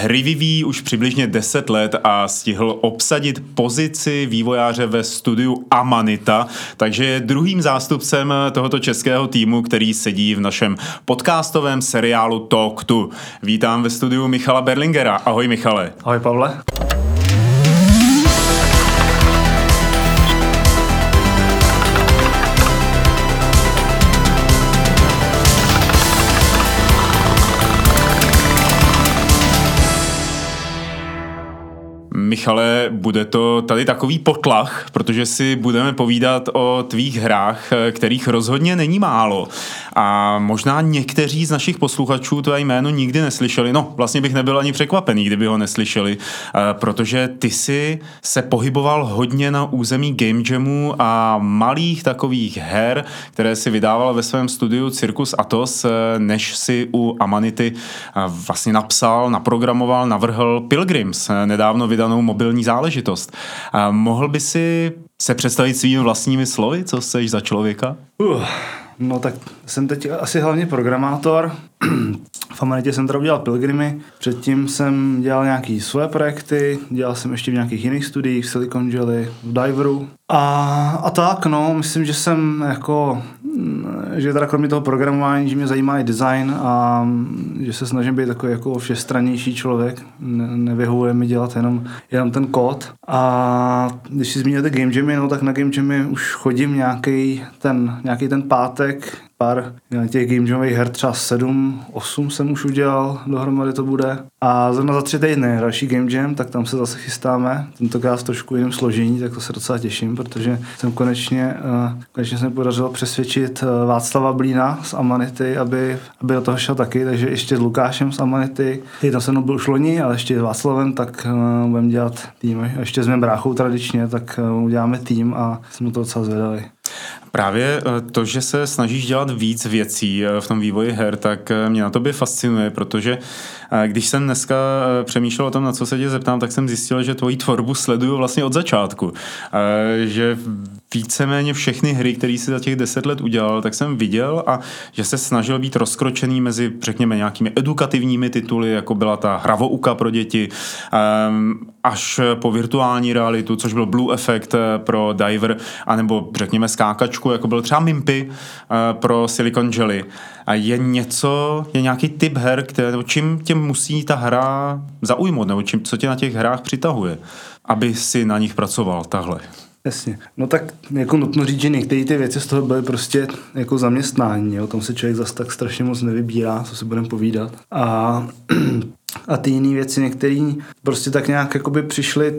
Hry vyvíjí už přibližně 10 let a stihl obsadit pozici vývojáře ve studiu Amanita, takže je druhým zástupcem tohoto českého týmu, který sedí v našem podcastovém seriálu Talk to. Vítám ve studiu Michala Berlingera. Ahoj Michale. Ahoj Pavle. Michale, bude to tady takový potlach, protože si budeme povídat o tvých hrách, kterých rozhodně není málo. A možná někteří z našich posluchačů tvé jméno nikdy neslyšeli. No, vlastně bych nebyl ani překvapený, kdyby ho neslyšeli, eh, protože ty si se pohyboval hodně na území Game Jamu a malých takových her, které si vydával ve svém studiu Circus Atos, eh, než si u Amanity eh, vlastně napsal, naprogramoval, navrhl Pilgrims, nedávno vydanou mobilní záležitost. Mohl by si se představit svými vlastními slovy, co jsi za člověka? Uh. No tak jsem teď asi hlavně programátor. V Amanitě jsem teda udělal Pilgrimy, předtím jsem dělal nějaké svoje projekty, dělal jsem ještě v nějakých jiných studiích, v Silicon Valley, v Diveru. A, a tak, no, myslím, že jsem jako že teda kromě toho programování, že mě zajímá i design a že se snažím být takový jako všestrannější člověk. Ne, nevyhovuje mi dělat jenom, jenom ten kód. A když si zmíníte Game Jamy, no tak na Game Jamy už chodím nějaký ten, nějaký ten pátek, pár těch game jamových her, třeba 7, 8 jsem už udělal, dohromady to bude. A zrovna za tři týdny další game jam, tak tam se zase chystáme, tentokrát v trošku jiném složení, tak to se docela těším, protože jsem konečně, uh, konečně jsem podařil přesvědčit uh, Václava Blína z Amanity, aby, aby do toho šel taky, takže ještě s Lukášem z Amanity, tam se mnou byl už loni, ale ještě s Václavem, tak uh, budeme dělat tým. A ještě s mým bráchou tradičně, tak uděláme tým a jsme to docela zvědali. Právě eh, to, že se snažíš dělat víc věcí eh, v tom vývoji her, tak eh, mě na tobě fascinuje, protože když jsem dneska přemýšlel o tom, na co se tě zeptám, tak jsem zjistil, že tvoji tvorbu sleduju vlastně od začátku. Že víceméně všechny hry, které si za těch deset let udělal, tak jsem viděl a že se snažil být rozkročený mezi, řekněme, nějakými edukativními tituly, jako byla ta hravouka pro děti, až po virtuální realitu, což byl Blue Effect pro Diver, anebo řekněme skákačku, jako byl třeba Mimpy pro Silicon Jelly. A je něco, je nějaký typ her, které, čím tě musí ta hra zaujmout, nebo čím, co tě na těch hrách přitahuje, aby si na nich pracoval takhle? Jasně. No tak jako nutno říct, že některé ty věci z toho byly prostě jako zaměstnání. O tom se člověk zase tak strašně moc nevybírá, co si budeme povídat. A, a ty jiné věci, některé prostě tak nějak jakoby přišly,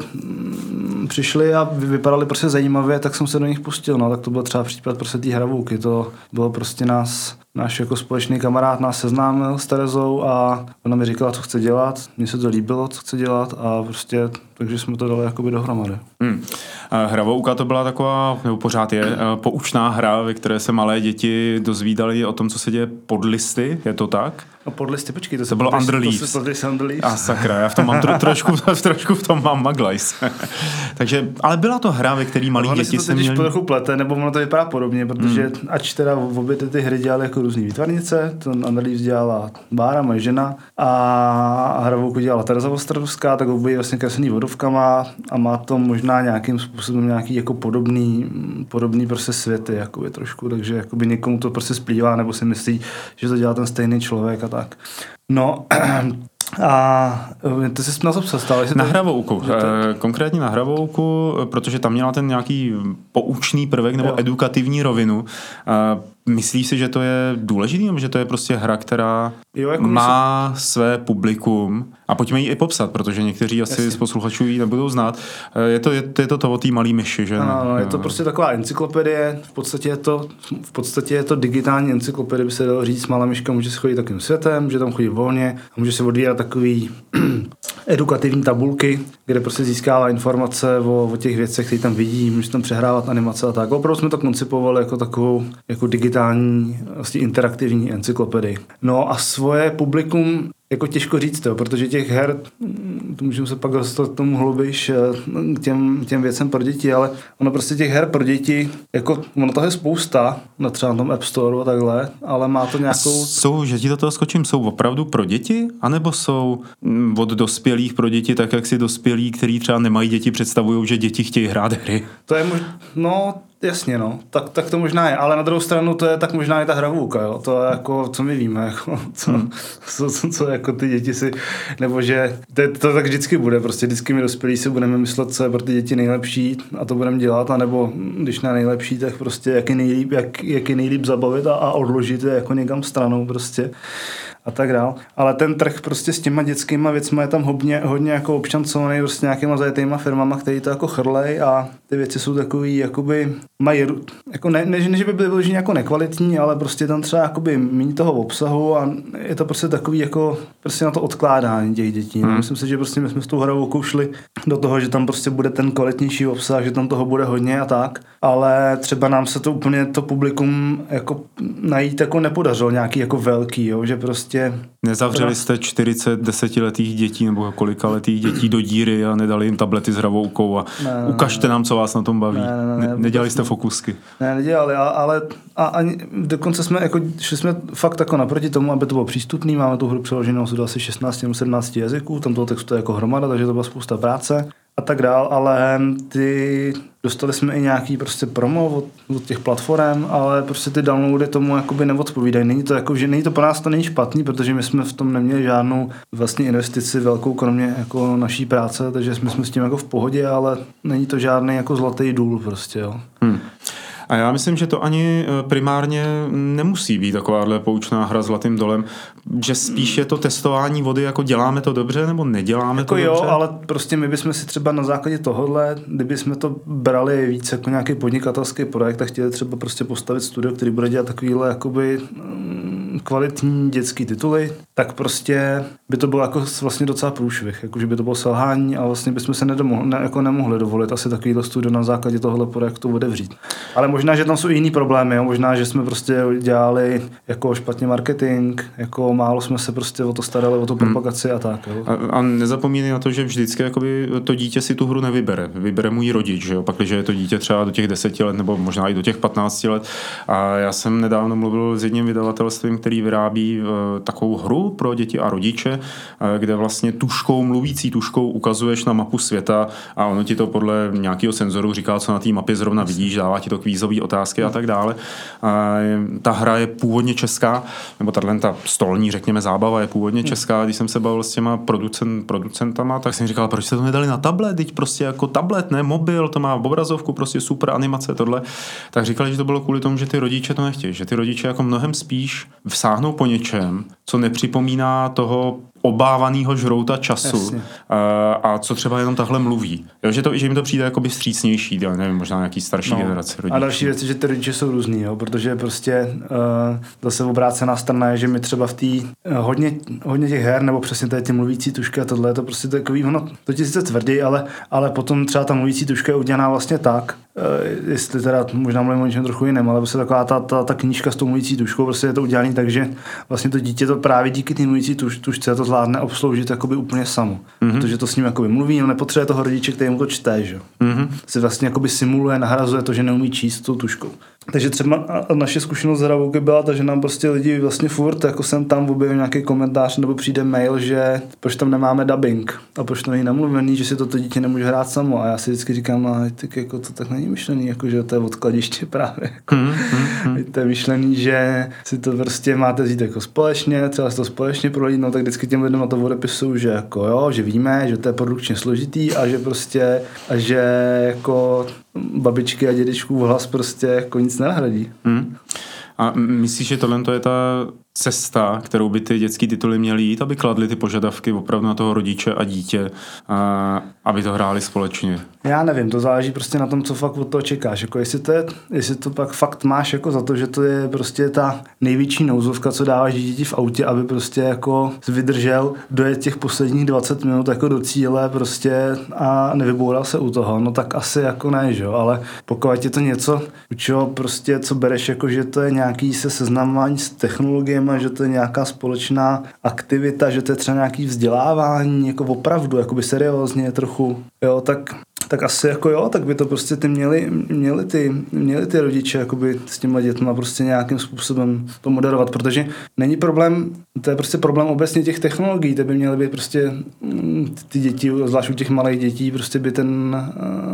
přišly a vypadaly prostě zajímavě, tak jsem se do nich pustil. No tak to byl třeba případ prostě té hravouky. To bylo prostě nás náš jako společný kamarád nás seznámil s Terezou a ona mi říkala, co chce dělat, mně se to líbilo, co chce dělat a prostě, takže jsme to dali jakoby dohromady. Hmm. Hravouka to byla taková, nebo pořád je, eh, poučná hra, ve které se malé děti dozvídali o tom, co se děje pod listy, je to tak? No pod listy, počkej, to, to bylo Under Leaves. To se Under Leaves. A sakra, já v tom mám tro, trošku, trošku v tom mám Maglajs. Takže, ale byla to hra, ve které malí děti se měli... trochu plete, nebo ono to vypadá podobně, protože hmm. ač teda v obě ty hry dělali jako různý výtvarnice, to Under Leaves dělala Bára, moje žena, a hravouku dělala Tereza Ostradovská, tak obě vlastně kreslený vodovkama a má to možná nějakým způsobem nějaký jako podobný, podobný prostě světy, jakoby trošku, takže jakoby někomu to prostě splývá, nebo si myslí, že to dělá ten stejný člověk a tak. No, a eh, ty jsi na to představil? Na hravouku. To... Eh, konkrétně na hravouku, protože tam měla ten nějaký poučný prvek nebo jo. edukativní rovinu. Myslíš si, že to je důležitý, nebo že to je prostě hra, která jo, jako má myslím... své publikum? A pojďme ji i popsat, protože někteří asi Jasně. z posluchačů ji nebudou znát. Eh, je to, je, je to to o té malý myši, že? Ano, no, je to prostě taková encyklopedie, v podstatě je to, v podstatě je to digitální encyklopedie, by se dalo říct, malá myška může si chodit takým světem, může tam chodit volně a může se odvírat takový edukativní tabulky, kde prostě získává informace o, o těch věcech, které tam vidí, může tam přehrávat animace a tak. Opravdu jsme to koncipovali jako takovou jako digitální digitální, vlastně interaktivní encyklopedii. No a svoje publikum jako těžko říct to, protože těch her, to můžeme se pak dostat k tomu hloubějš, k těm, těm věcem pro děti, ale ono prostě těch her pro děti, jako ono toho je spousta, na třeba na tom App Store a takhle, ale má to nějakou... Jsou, že ti do toho skočím, jsou opravdu pro děti? anebo jsou mm, od dospělých pro děti, tak jak si dospělí, kteří třeba nemají děti, představují, že děti chtějí hrát hry? To je mož... No, Jasně, no, tak, tak to možná je, ale na druhou stranu to je tak možná i ta hravůka, jo, to je jako, co my víme, jako, co, hmm. co, co, co, jako ty děti si, nebo že to, to tak vždycky bude, prostě vždycky my dospělí si budeme myslet, co je pro ty děti nejlepší a to budeme dělat, anebo když ne nejlepší, tak prostě jak je nejlíp, jak, jak je nejlíp zabavit a, a odložit je jako někam stranou prostě a tak dál. Ale ten trh prostě s těma dětskýma věcmi je tam hodně, hodně jako občancovaný prostě nějakýma zajetýma firmama, který to jako chrlej a ty věci jsou takový, jakoby mají, jako ne, ne, ne že by byly vyloženě jako nekvalitní, ale prostě tam třeba jakoby méně toho obsahu a je to prostě takový jako prostě na to odkládání těch dětí. Hmm. Myslím si, že prostě my jsme s tou hrou koušli do toho, že tam prostě bude ten kvalitnější obsah, že tam toho bude hodně a tak, ale třeba nám se to úplně to publikum jako najít jako nepodařilo nějaký jako velký, jo, že prostě Nezavřeli jste 40 desetiletých dětí nebo kolika letých dětí do díry a nedali jim tablety s hravoukou a ne, ne, ukažte ne, nám, co vás na tom baví. Ne, ne, ne, ne, Nedělali jste fokusky. Ne, nedělali, ale a, a dokonce jsme jako, šli jsme fakt jako naproti tomu, aby to bylo přístupné. Máme tu hru přeloženou z asi 16 nebo 17 jazyků, tam toho textu je jako hromada, takže to byla spousta práce a tak dál, ale ty dostali jsme i nějaký prostě promo od, od těch platform, ale prostě ty downloady tomu jakoby neodpovídají. Není to jako, že není to pro nás to není špatný, protože my jsme v tom neměli žádnou vlastně investici velkou, kromě jako naší práce, takže jsme, jsme s tím jako v pohodě, ale není to žádný jako zlatý důl prostě, jo. Hmm. A já myslím, že to ani eh, primárně nemusí být takováhle poučná hra zlatým dolem, že spíš je to testování vody, jako děláme to dobře nebo neděláme jako to jo, dobře. ale prostě my bychom si třeba na základě tohohle, kdyby jsme to brali víc jako nějaký podnikatelský projekt a chtěli třeba prostě postavit studio, který bude dělat takovýhle jakoby mm, kvalitní dětský tituly, tak prostě by to bylo jako vlastně docela průšvih, jako že by to bylo selhání a vlastně bychom se nedomohli, ne, jako nemohli dovolit asi takovýhle studio na základě tohohle projektu otevřít. Ale možná, že tam jsou jiný problémy, jo? možná, že jsme prostě dělali jako špatně marketing, jako málo jsme se prostě o to starali, o to hmm. propagaci hmm. a tak. Jo? A, a nezapomínej na to, že vždycky jakoby to dítě si tu hru nevybere. Vybere mu ji rodič, že jo? Pak, když je to dítě třeba do těch deseti let nebo možná i do těch 15 let. A já jsem nedávno mluvil s jedním vydavatelstvím, který vyrábí uh, takovou hru pro děti a rodiče, uh, kde vlastně tuškou, mluvící tuškou ukazuješ na mapu světa a ono ti to podle nějakého senzoru říká, co na té mapě zrovna vidíš, dává ti to kvízové otázky a tak dále. A ta hra je původně česká, nebo tahle ta stolní, řekněme, zábava je původně hmm. česká. Když jsem se bavil s těma producent, producentama, tak jsem říkal, proč jste to nedali na tablet? Teď prostě jako tablet, ne mobil, to má obrazovku, prostě super animace, tohle. Tak říkali, že to bylo kvůli tomu, že ty rodiče to nechtějí, že ty rodiče jako mnohem spíš vsáhnou po něčem, co nepřipomíná toho obávaného žrouta času a, a co třeba jenom takhle mluví. Jo, že, to, že jim to přijde jako by střícnější, já nevím, možná nějaký starší no. generace rodičů. A další věc je, že ty rodiče jsou různý, jo, protože prostě uh, zase obrácená strana je, že my třeba v té uh, hodně, hodně těch her, nebo přesně tady ty mluvící tušky a tohle, je to prostě takový, ono, to ti sice tvrdí, ale, ale potom třeba ta mluvící tuška je udělaná vlastně tak, Uh, jestli teda možná mluvím o něčem trochu jiném, ale prostě taková ta, ta, ta knížka s tou mluvící tuškou, prostě je to udělané tak, že vlastně to dítě to právě díky té mluvící tuš, tušce to zvládne obsloužit jakoby úplně samo. Mm-hmm. Protože to s ním jakoby mluví, on nepotřebuje toho rodiče, který mu to čte, že? Mm-hmm. Si vlastně jakoby simuluje, nahrazuje to, že neumí číst tou tuškou. Takže třeba naše zkušenost z Ravouky byla ta, že nám prostě lidi vlastně furt, jako jsem tam objeví nějaký komentář nebo přijde mail, že proč tam nemáme dubbing a proč to není namluvený, že si to, to dítě nemůže hrát samo. A já si vždycky říkám, no, tak jako to tak není myšlený, jako, že to je odkladiště právě. Jako. Mm, mm, mm. To je myšlený, že si to prostě máte vzít jako společně, třeba si to společně prohlídnout, tak vždycky těm lidem na to odepisují, že jako jo, že víme, že to je produkčně složitý a že prostě, a že jako babičky a dědečků hlas prostě jako nic nenahradí. Hmm. A myslíš, že tohle je ta cesta, kterou by ty dětské tituly měly jít, aby kladly ty požadavky opravdu na toho rodiče a dítě, a aby to hráli společně? Já nevím, to záleží prostě na tom, co fakt od toho čekáš. Jako jestli, to je, jestli to pak fakt máš jako za to, že to je prostě ta největší nouzovka, co dáváš dítěti v autě, aby prostě jako vydržel dojet těch posledních 20 minut jako do cíle prostě a nevyboural se u toho, no tak asi jako ne, že jo, ale pokud je to něco, čeho prostě, co bereš jako, že to je nějaký se seznamování s technologiemi, že to je nějaká společná aktivita, že to je třeba nějaký vzdělávání, jako opravdu, jakoby seriózně trochu, jo, tak tak asi jako jo, tak by to prostě ty měli, měli, ty, měli ty rodiče jakoby s těma dětma prostě nějakým způsobem to moderovat, protože není problém, to je prostě problém obecně těch technologií, to by měly být prostě mm, ty děti, zvlášť u těch malých dětí, prostě by ten,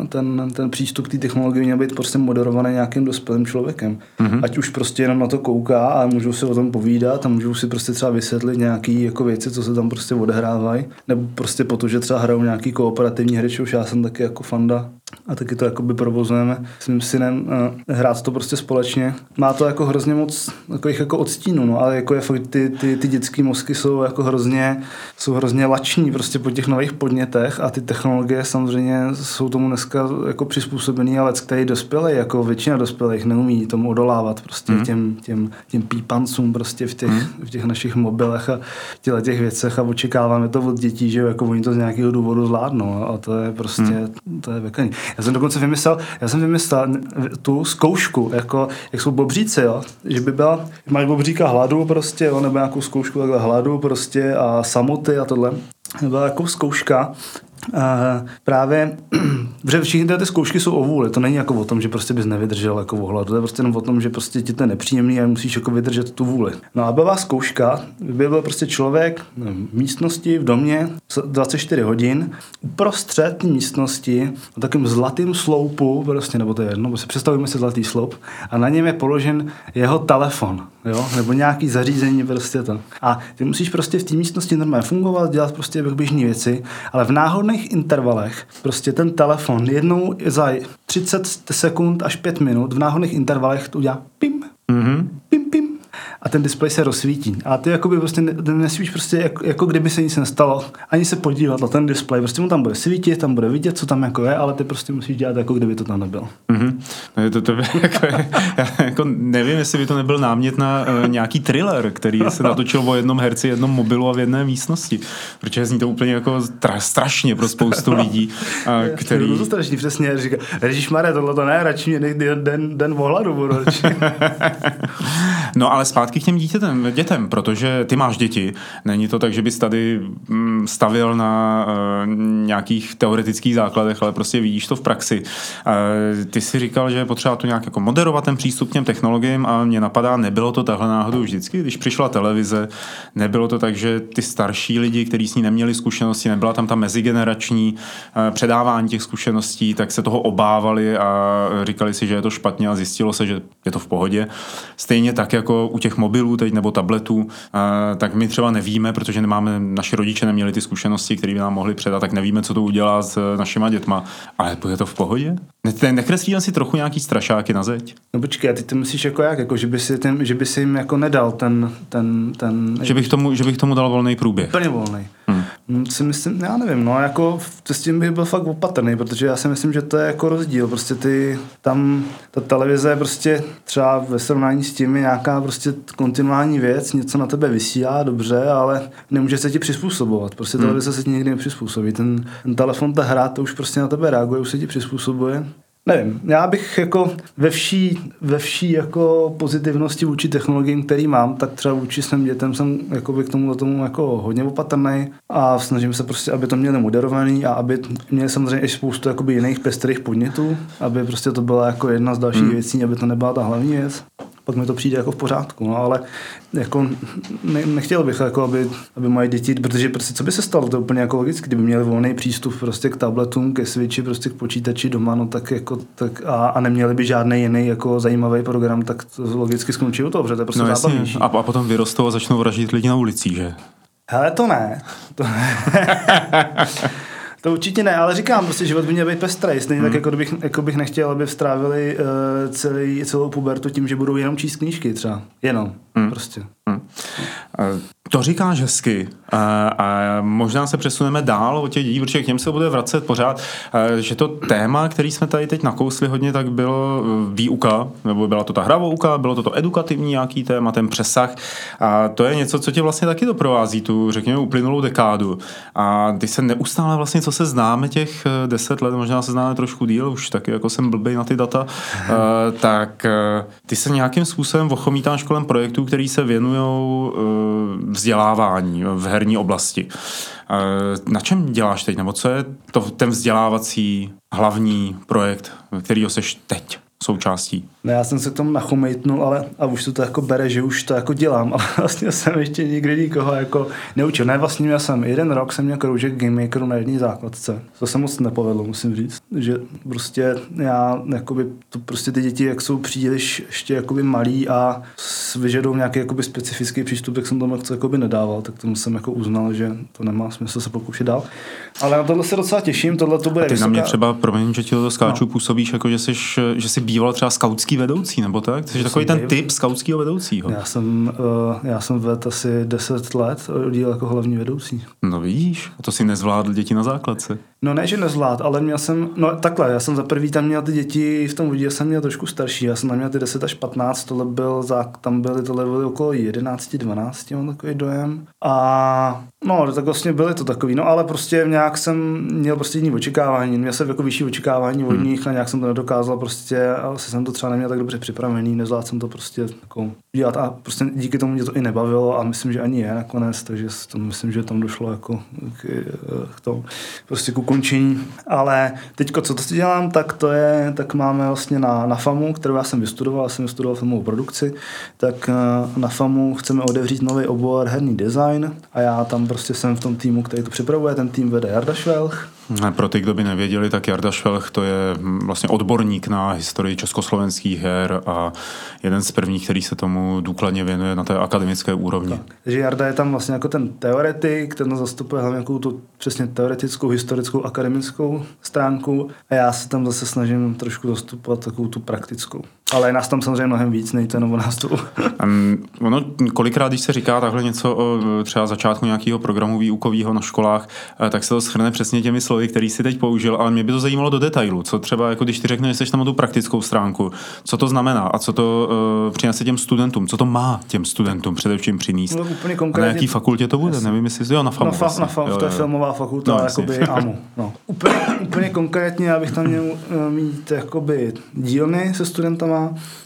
ten, ten přístup k té technologii měl být prostě moderovaný nějakým dospělým člověkem. Mm-hmm. Ať už prostě jenom na to kouká a můžou si o tom povídat a můžou si prostě třeba vysvětlit nějaké jako věci, co se tam prostě odehrávají, nebo prostě protože třeba hrajou nějaký kooperativní hry, už já jsem taky jako co-founder a taky to jakoby provozujeme s mým synem, hrát to prostě společně. Má to jako hrozně moc takových jako odstínů, no, ale jako je fakt ty, ty, ty dětské mozky jsou jako hrozně, jsou hrozně lační prostě po těch nových podnětech a ty technologie samozřejmě jsou tomu dneska jako přizpůsobený, ale který dospělý, jako většina dospělých neumí tomu odolávat prostě mm. těm, těm, těm pípancům prostě v těch, mm. v těch našich mobilech a těle těch věcech a očekáváme to od dětí, že jako oni to z nějakého důvodu zvládnou a to je prostě, mm. to je vekaný. Já jsem dokonce vymyslel, já jsem vymyslel tu zkoušku, jako, jak jsou bobříci, jo? že by byla, mají bobříka hladu prostě, jo? nebo nějakou zkoušku takhle hladu prostě a samoty a tohle. Byla jako zkouška, Právě, protože všechny ty zkoušky jsou o vůli, to není jako o tom, že prostě bys nevydržel jako o hladu, to je prostě jenom o tom, že prostě ti to je nepříjemný a musíš jako vydržet tu vůli. No a byla zkouška, by byl prostě člověk v místnosti, v domě, 24 hodin, uprostřed místnosti, na takovém zlatém sloupu, prostě, nebo to je jedno, si představujeme si zlatý sloup, a na něm je položen jeho telefon, jo, nebo nějaký zařízení prostě to. A ty musíš prostě v té místnosti normálně fungovat, dělat prostě běžné věci, ale v pravidelných intervalech prostě ten telefon jednou za 30 sekund až 5 minut v náhodných intervalech to udělá pim, mm-hmm. pim, pim, a ten displej se rozsvítí. A ty jakoby prostě nesmíš prostě jako, jako, kdyby se nic nestalo, ani se podívat na ten displej. Prostě mu tam bude svítit, tam bude vidět, co tam jako je, ale ty prostě musíš dělat jako kdyby to tam nebylo. Mm-hmm. No to, to, jako, já jako nevím, jestli by to nebyl námět na uh, nějaký thriller, který se natočil o jednom herci, jednom mobilu a v jedné místnosti. Protože zní to úplně jako tra- strašně pro spoustu lidí, uh, který... To, to strašně přesně. Říká, Ježíš Mare, tohle to ne, radši mě den, den, den ohladu budu No ale zpátky k těm dítětem, dětem, protože ty máš děti. Není to tak, že bys tady mm, stavil na uh, nějakých teoretických základech, ale prostě vidíš to v praxi. Uh, ty si říkal, že je potřeba to nějak jako moderovat ten přístup k těm technologiím a mě napadá, nebylo to takhle náhodou vždycky, když přišla televize, nebylo to tak, že ty starší lidi, kteří s ní neměli zkušenosti, nebyla tam ta mezigenerační uh, předávání těch zkušeností, tak se toho obávali a říkali si, že je to špatně a zjistilo se, že je to v pohodě. Stejně tak jako u těch mobilů teď nebo tabletů, tak my třeba nevíme, protože nemáme, naši rodiče neměli ty zkušenosti, které by nám mohli předat, tak nevíme, co to udělá s e, našima dětma. Ale je to v pohodě? Ne, nekreslí si trochu nějaký strašáky na zeď? No počkej, a ty to myslíš jako jak? Jako, že, by si tím, že by si jim jako nedal ten... ten, ten... Že, bych tomu, že bych tomu dal volný průběh. Úplně volný. Hmm. No, si myslím, já nevím, no jako s tím bych byl fakt opatrný, protože já si myslím, že to je jako rozdíl, prostě ty, tam ta televize je prostě třeba ve srovnání s tím je nějaká prostě kontinuální věc, něco na tebe vysílá, dobře, ale nemůže se ti přizpůsobovat, prostě hmm. televize se ti nikdy nepřizpůsobí, ten, ten telefon, ta hra, to už prostě na tebe reaguje, už se ti přizpůsobuje Nevím, já bych jako ve vší, ve vší jako pozitivnosti vůči technologiím, který mám, tak třeba vůči svým dětem jsem jako by k tomu tomu jako hodně opatrný a snažím se prostě, aby to měli moderovaný a aby měli samozřejmě i spoustu jakoby jiných pestrých podnětů, aby prostě to byla jako jedna z dalších hmm. věcí, aby to nebyla ta hlavní věc pak mi to přijde jako v pořádku, no, ale jako ne, nechtěl bych, jako aby, aby moje děti, protože prostě co by se stalo, to je úplně jako logicky, kdyby měli volný přístup prostě k tabletům, ke switchi, prostě k počítači doma, no tak jako, tak a, a neměli by žádný jiný jako zajímavý program, tak to logicky skončí u toho, protože to je prostě no, zábavnější. A, a potom vyrostou a začnou vraždit lidi na ulicích, že? Hele, to ne. To ne. To určitě ne, ale říkám, prostě život by měl být pestrý. Stejně hmm. tak, jako bych, jako bych nechtěl, aby strávili uh, celý, celou pubertu tím, že budou jenom číst knížky třeba. Jenom. Hmm. Prostě. Hmm. To říkáš hezky a, a možná se přesuneme dál od těch dětí, protože k něm se bude vracet pořád, že to téma, který jsme tady teď nakousli hodně, tak bylo výuka, nebo byla to ta hravouka, bylo to to edukativní nějaký téma, ten přesah. A to je něco, co tě vlastně taky doprovází tu, řekněme, uplynulou dekádu. A ty se neustále vlastně, co se známe těch deset let, možná se známe trošku díl, už taky jako jsem blbej na ty data, tak e, ty se nějakým způsobem ochomítáš kolem projektů, který se věnují vzdělávání v herní oblasti. Na čem děláš teď, nebo co je to, ten vzdělávací hlavní projekt, kterýho seš teď součástí? Ne, já jsem se k tomu nachomejtnul, ale a už to, to jako bere, že už to jako dělám, ale vlastně jsem ještě nikdy nikoho jako neučil. Ne, vlastně já jsem jeden rok jsem měl kroužek Game Makeru na jedné základce. To se moc nepovedlo, musím říct. Že prostě já, jakoby, to prostě ty děti, jak jsou příliš ještě jakoby malí a vyžadou nějaký jakoby specifický přístup, tak jsem tomu jako jakoby nedával, tak tomu jsem jako uznal, že to nemá smysl se pokoušet dál. Ale na tohle se docela těším, tohle to bude a ty vysoká... na mě třeba, promiň, že ti to skáču, no. působíš jako, že jsi, že jsi býval třeba skautský vedoucí, nebo tak? Jsi takový ten typ skautského vedoucího. Já jsem, uh, já jsem vedl asi 10 let oddíl jako hlavní vedoucí. No vidíš, a to si nezvládl děti na základce. No ne, že nezvlád, ale měl jsem, no takhle, já jsem za prvý tam měl ty děti, v tom vodě jsem měl trošku starší, já jsem tam měl ty 10 až 15, tohle byl, tam byly, tohle byly okolo 11, 12, mám takový dojem. A no, tak vlastně byly to takový, no ale prostě nějak jsem měl prostě jiný očekávání, měl jsem jako vyšší očekávání od hmm. nich a nějak jsem to nedokázal prostě, asi jsem to třeba neměl tak dobře připravený, nezvládl jsem to prostě jako dělat a prostě díky tomu mě to i nebavilo a myslím, že ani je nakonec, takže to myslím, že tam došlo jako k, k tomu prostě k ukončení. Ale teď, co to dělám, tak to je, tak máme vlastně na, na FAMu, kterou já jsem vystudoval, já jsem vystudoval filmovou produkci, tak eh, na FAMu chceme otevřít nový obor herní design a já tam prostě jsem v tom týmu, který to připravuje, ten tým vede Jarda Švelch, pro ty, kdo by nevěděli, tak Jarda Švelch to je vlastně odborník na historii československých her a jeden z prvních, který se tomu důkladně věnuje na té akademické úrovni. Tak. Takže Jarda je tam vlastně jako ten teoretik, ten zastupuje hlavně jako tu přesně teoretickou, historickou, akademickou stránku a já se tam zase snažím trošku zastupovat takovou tu praktickou. Ale nás tam samozřejmě mnohem víc, nejte nebo nás tu. um, ono, kolikrát, když se říká takhle něco o třeba začátku nějakého programu výukového na školách, eh, tak se to schrne přesně těmi slovy, který si teď použil, ale mě by to zajímalo do detailu. Co třeba, jako když ty řekneš, že jsi tam tu praktickou stránku, co to znamená a co to uh, přinese těm studentům, co to má těm studentům především přinést. No, úplně konkrétně... A na jaký fakultě to bude? Jasný. Nevím, jestli jo, na FAMu. Na, fa, vlastně. na FAMu, to je filmová fakulta, no, jakoby AMU. No. Úplně, úplně konkrétně, já bych tam měl eh, mít jakoby dílny se studentama,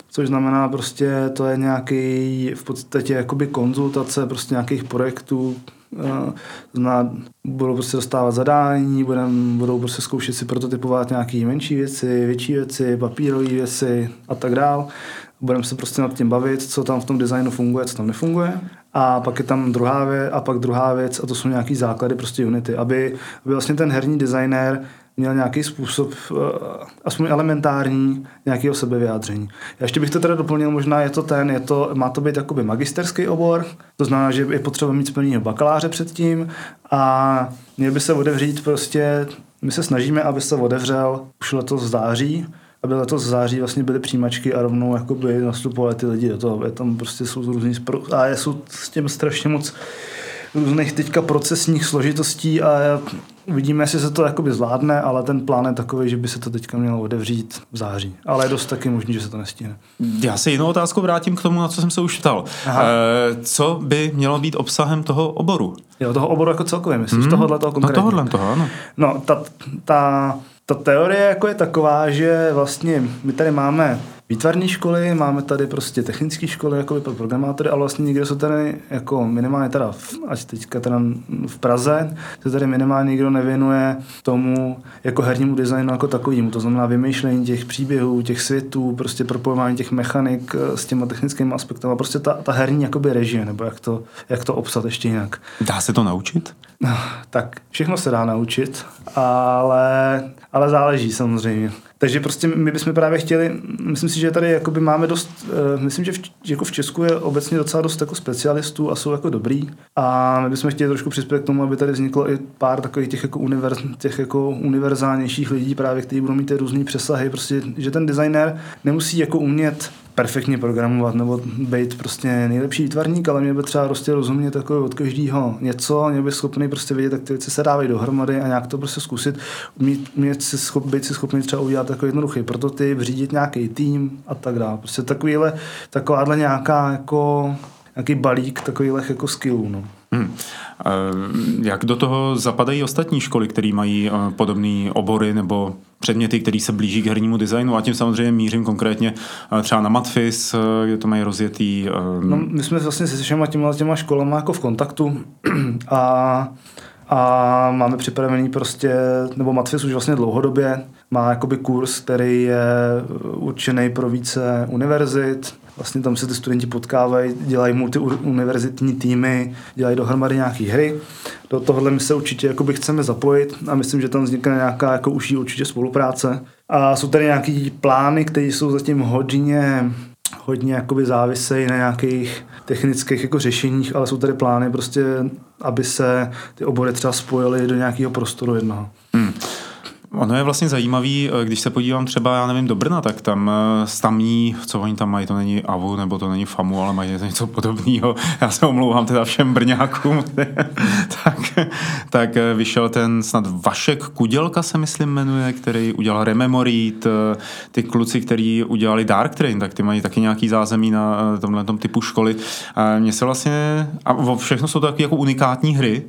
což znamená prostě, to je nějaký v podstatě jakoby konzultace prostě nějakých projektů, eh, zná, budou prostě dostávat zadání, budem, budou prostě zkoušet si prototypovat nějaké menší věci, větší věci, papírové věci a tak dál. Budeme se prostě nad tím bavit, co tam v tom designu funguje, co tam nefunguje. A pak je tam druhá věc, a pak druhá věc, a to jsou nějaký základy prostě Unity, aby, aby vlastně ten herní designer měl nějaký způsob, uh, aspoň elementární, nějakého sebevyjádření. Já ještě bych to teda doplnil, možná je to ten, je to, má to být jakoby magisterský obor, to znamená, že je potřeba mít splněného bakaláře předtím a měl by se otevřít prostě, my se snažíme, aby se otevřel už letos v září, aby letos v září vlastně byly přijímačky a rovnou jakoby nastupovali ty lidi do toho. Je tam prostě jsou různý a jsou s tím strašně moc různých teďka procesních složitostí a uvidíme, jestli se to jakoby zvládne, ale ten plán je takový, že by se to teďka mělo otevřít v září. Ale je dost taky možný, že se to nestihne. Já se jinou otázku vrátím k tomu, na co jsem se už ptal. Aha. E, co by mělo být obsahem toho oboru? Jo, toho oboru jako celkově, myslím, hmm. z tohohle toho konkrétně. No tohohle toho, ano. No, ta, ta, ta teorie jako je taková, že vlastně my tady máme výtvarné školy, máme tady prostě technické školy jako pro programátory, ale vlastně nikdo se tady jako minimálně teda, v, až teďka teda v Praze, se tady minimálně nikdo nevěnuje tomu jako hernímu designu jako takovému. To znamená vymýšlení těch příběhů, těch světů, prostě propojování těch mechanik eh, s těma technickými aspekty. A prostě ta, ta herní jakoby režie, nebo jak to, jak to obsat ještě jinak. Dá se to naučit? No, tak všechno se dá naučit, ale, ale záleží samozřejmě. Takže prostě my bychom právě chtěli, myslím si, že tady jakoby máme dost, uh, myslím, že v, jako v Česku je obecně docela dost jako specialistů a jsou jako dobrý. A my bychom chtěli trošku přispět k tomu, aby tady vzniklo i pár takových těch jako, univerz, těch jako univerzálnějších lidí právě, kteří budou mít ty různé přesahy, prostě, že ten designer nemusí jako umět perfektně programovat nebo být prostě nejlepší výtvarník, ale mě by třeba prostě rozumět takový od každého něco, mě by schopný prostě vědět, jak ty věci se dávají dohromady a nějak to prostě zkusit, mít, mít si schop, být si schopný třeba udělat takový jednoduchý prototyp, řídit nějaký tým a tak dále. Prostě takovýhle, takováhle nějaká jako nějaký balík takových jako skillů. No. Hmm. Jak do toho zapadají ostatní školy, které mají eh, podobné obory nebo předměty, které se blíží k hernímu designu a tím samozřejmě mířím konkrétně eh, třeba na Matfis, eh, kde to mají rozjetý. No, my jsme vlastně se všema těma, těma školama jako v kontaktu a a máme připravený prostě, nebo Matfis už vlastně dlouhodobě má jakoby kurz, který je určený pro více univerzit, Vlastně tam se ty studenti potkávají, dělají multiuniverzitní týmy, dělají dohromady nějaké hry. Do tohohle my se určitě jakoby chceme zapojit a myslím, že tam vznikne nějaká jako užší určitě spolupráce. A jsou tady nějaké plány, které jsou zatím hodně hodně jakoby závisejí na nějakých technických jako řešeních, ale jsou tady plány prostě, aby se ty obory třeba spojily do nějakého prostoru jednoho. Hmm. Ono je vlastně zajímavý, eh, když se podívám třeba, já nevím, do Brna, tak tam eh, stamní, co oni tam mají, to není AVU, nebo to není FAMU, ale mají něco podobného. Já se omlouvám teda všem Brňákům. tak, tak eh, vyšel ten snad Vašek Kudělka se myslím jmenuje, který udělal Rememorit, ty kluci, kteří udělali Dark Train, tak ty mají taky nějaký zázemí na tomhle tom typu školy. A mně se vlastně, a všechno jsou to taky jako unikátní hry,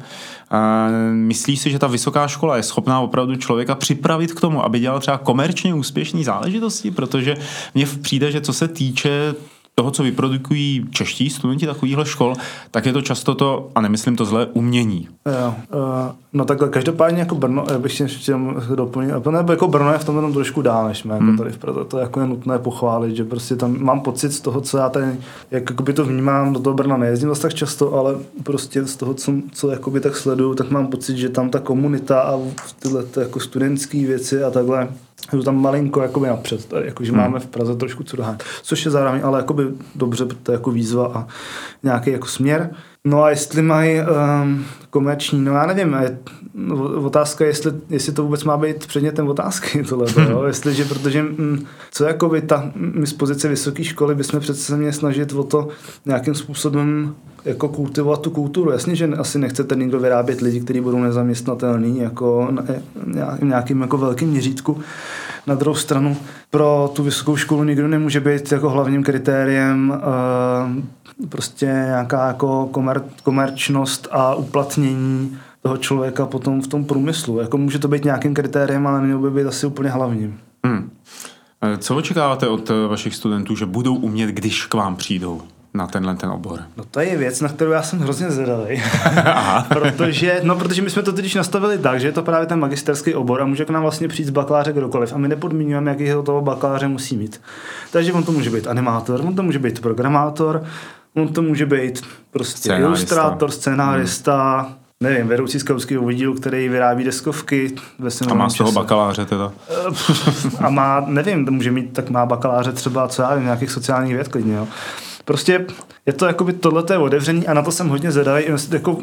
Myslíš si, že ta vysoká škola je schopná opravdu člověka připravit k tomu, aby dělal třeba komerčně úspěšné záležitosti? Protože mně přijde, že co se týče toho, co vyprodukují čeští studenti takovýchhle škol, tak je to často to, a nemyslím to zlé, umění. Jo, uh, no takhle, každopádně jako Brno, já bych chtěl doplnit, nebo jako Brno je v tom jenom trošku dál, než jsme jako hmm. tady v Praze, to je jako je nutné pochválit, že prostě tam mám pocit z toho, co já tady, jak by to vnímám, do toho Brna nejezdím zase tak často, ale prostě z toho, co, co jakoby tak sleduju, tak mám pocit, že tam ta komunita a tyhle jako studentské věci a takhle jsou tam malinko jakoby napřed, tady, jakože hmm. máme v Praze trošku co dohát, což je zároveň ale jakoby dobře, to je jako výzva a nějaký jako směr. No a jestli mají um, komerční, no já nevím, je, no, otázka je, jestli, jestli to vůbec má být předmětem otázky tohle, jo? jestliže, protože m, mm, co jakoby ta, my z pozice vysoké školy bychom přece se měli snažit o to nějakým způsobem jako kultivovat tu kulturu. Jasně, že asi nechcete nikdo vyrábět lidi, kteří budou nezaměstnatelní jako na nějakým jako velkým měřítku. Na druhou stranu pro tu vysokou školu nikdo nemůže být jako hlavním kritériem uh, prostě nějaká jako komer, komerčnost a uplatnění toho člověka potom v tom průmyslu. Jako může to být nějakým kritériem, ale nemělo by být asi úplně hlavním. Hmm. Eh, co očekáváte od eh, vašich studentů, že budou umět, když k vám přijdou? Na tenhle ten obor? No to je věc, na kterou já jsem hrozně zvědavý. protože, no, protože my jsme to totiž nastavili tak, že je to právě ten magisterský obor a může k nám vlastně přijít z bakaláře kdokoliv a my nepodmínujeme, jakýho toho bakaláře musí mít. Takže on to může být animátor, on to může být programátor, on to může být prostě scénárista. ilustrátor, scénárista, hmm nevím, vedoucí skauského oddílu, který vyrábí deskovky. Ve a má z toho čase. bakaláře teda. a má, nevím, může mít, tak má bakaláře třeba, co já vím, nějakých sociálních věd klidně, jo. Prostě je to jakoby tohle je otevření a na to jsem hodně zvedavý. Jako,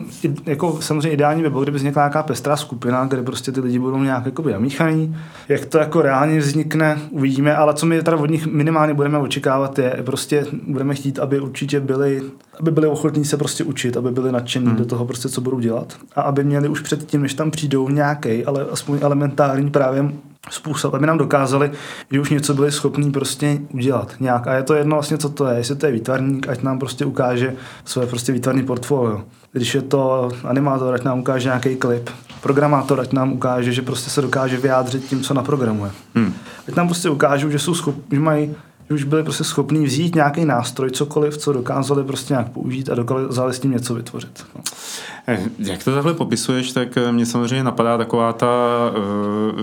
jako samozřejmě ideální by bylo, kdyby vznikla nějaká pestrá skupina, kde prostě ty lidi budou nějak jakoby namíchaný. Jak to jako reálně vznikne, uvidíme, ale co my teda od nich minimálně budeme očekávat je, prostě budeme chtít, aby určitě byli, aby byli ochotní se prostě učit, aby byli nadšení hmm. do toho prostě, co budou dělat a aby měli už předtím, než tam přijdou nějaký, ale aspoň elementární právě způsob, aby nám dokázali, že už něco byli schopní prostě udělat nějak. A je to jedno vlastně, co to je. Jestli to je výtvarník, ať nám prostě ukáže své prostě výtvarný portfolio. Když je to animátor, ať nám ukáže nějaký klip. Programátor, ať nám ukáže, že prostě se dokáže vyjádřit tím, co naprogramuje. Hmm. Ať nám prostě ukážou, že jsou schopni, že mají že už byli prostě schopní vzít nějaký nástroj, cokoliv, co dokázali prostě nějak použít a dokázali s tím něco vytvořit. No. Eh, jak to takhle popisuješ, tak eh, mě samozřejmě napadá taková ta uh,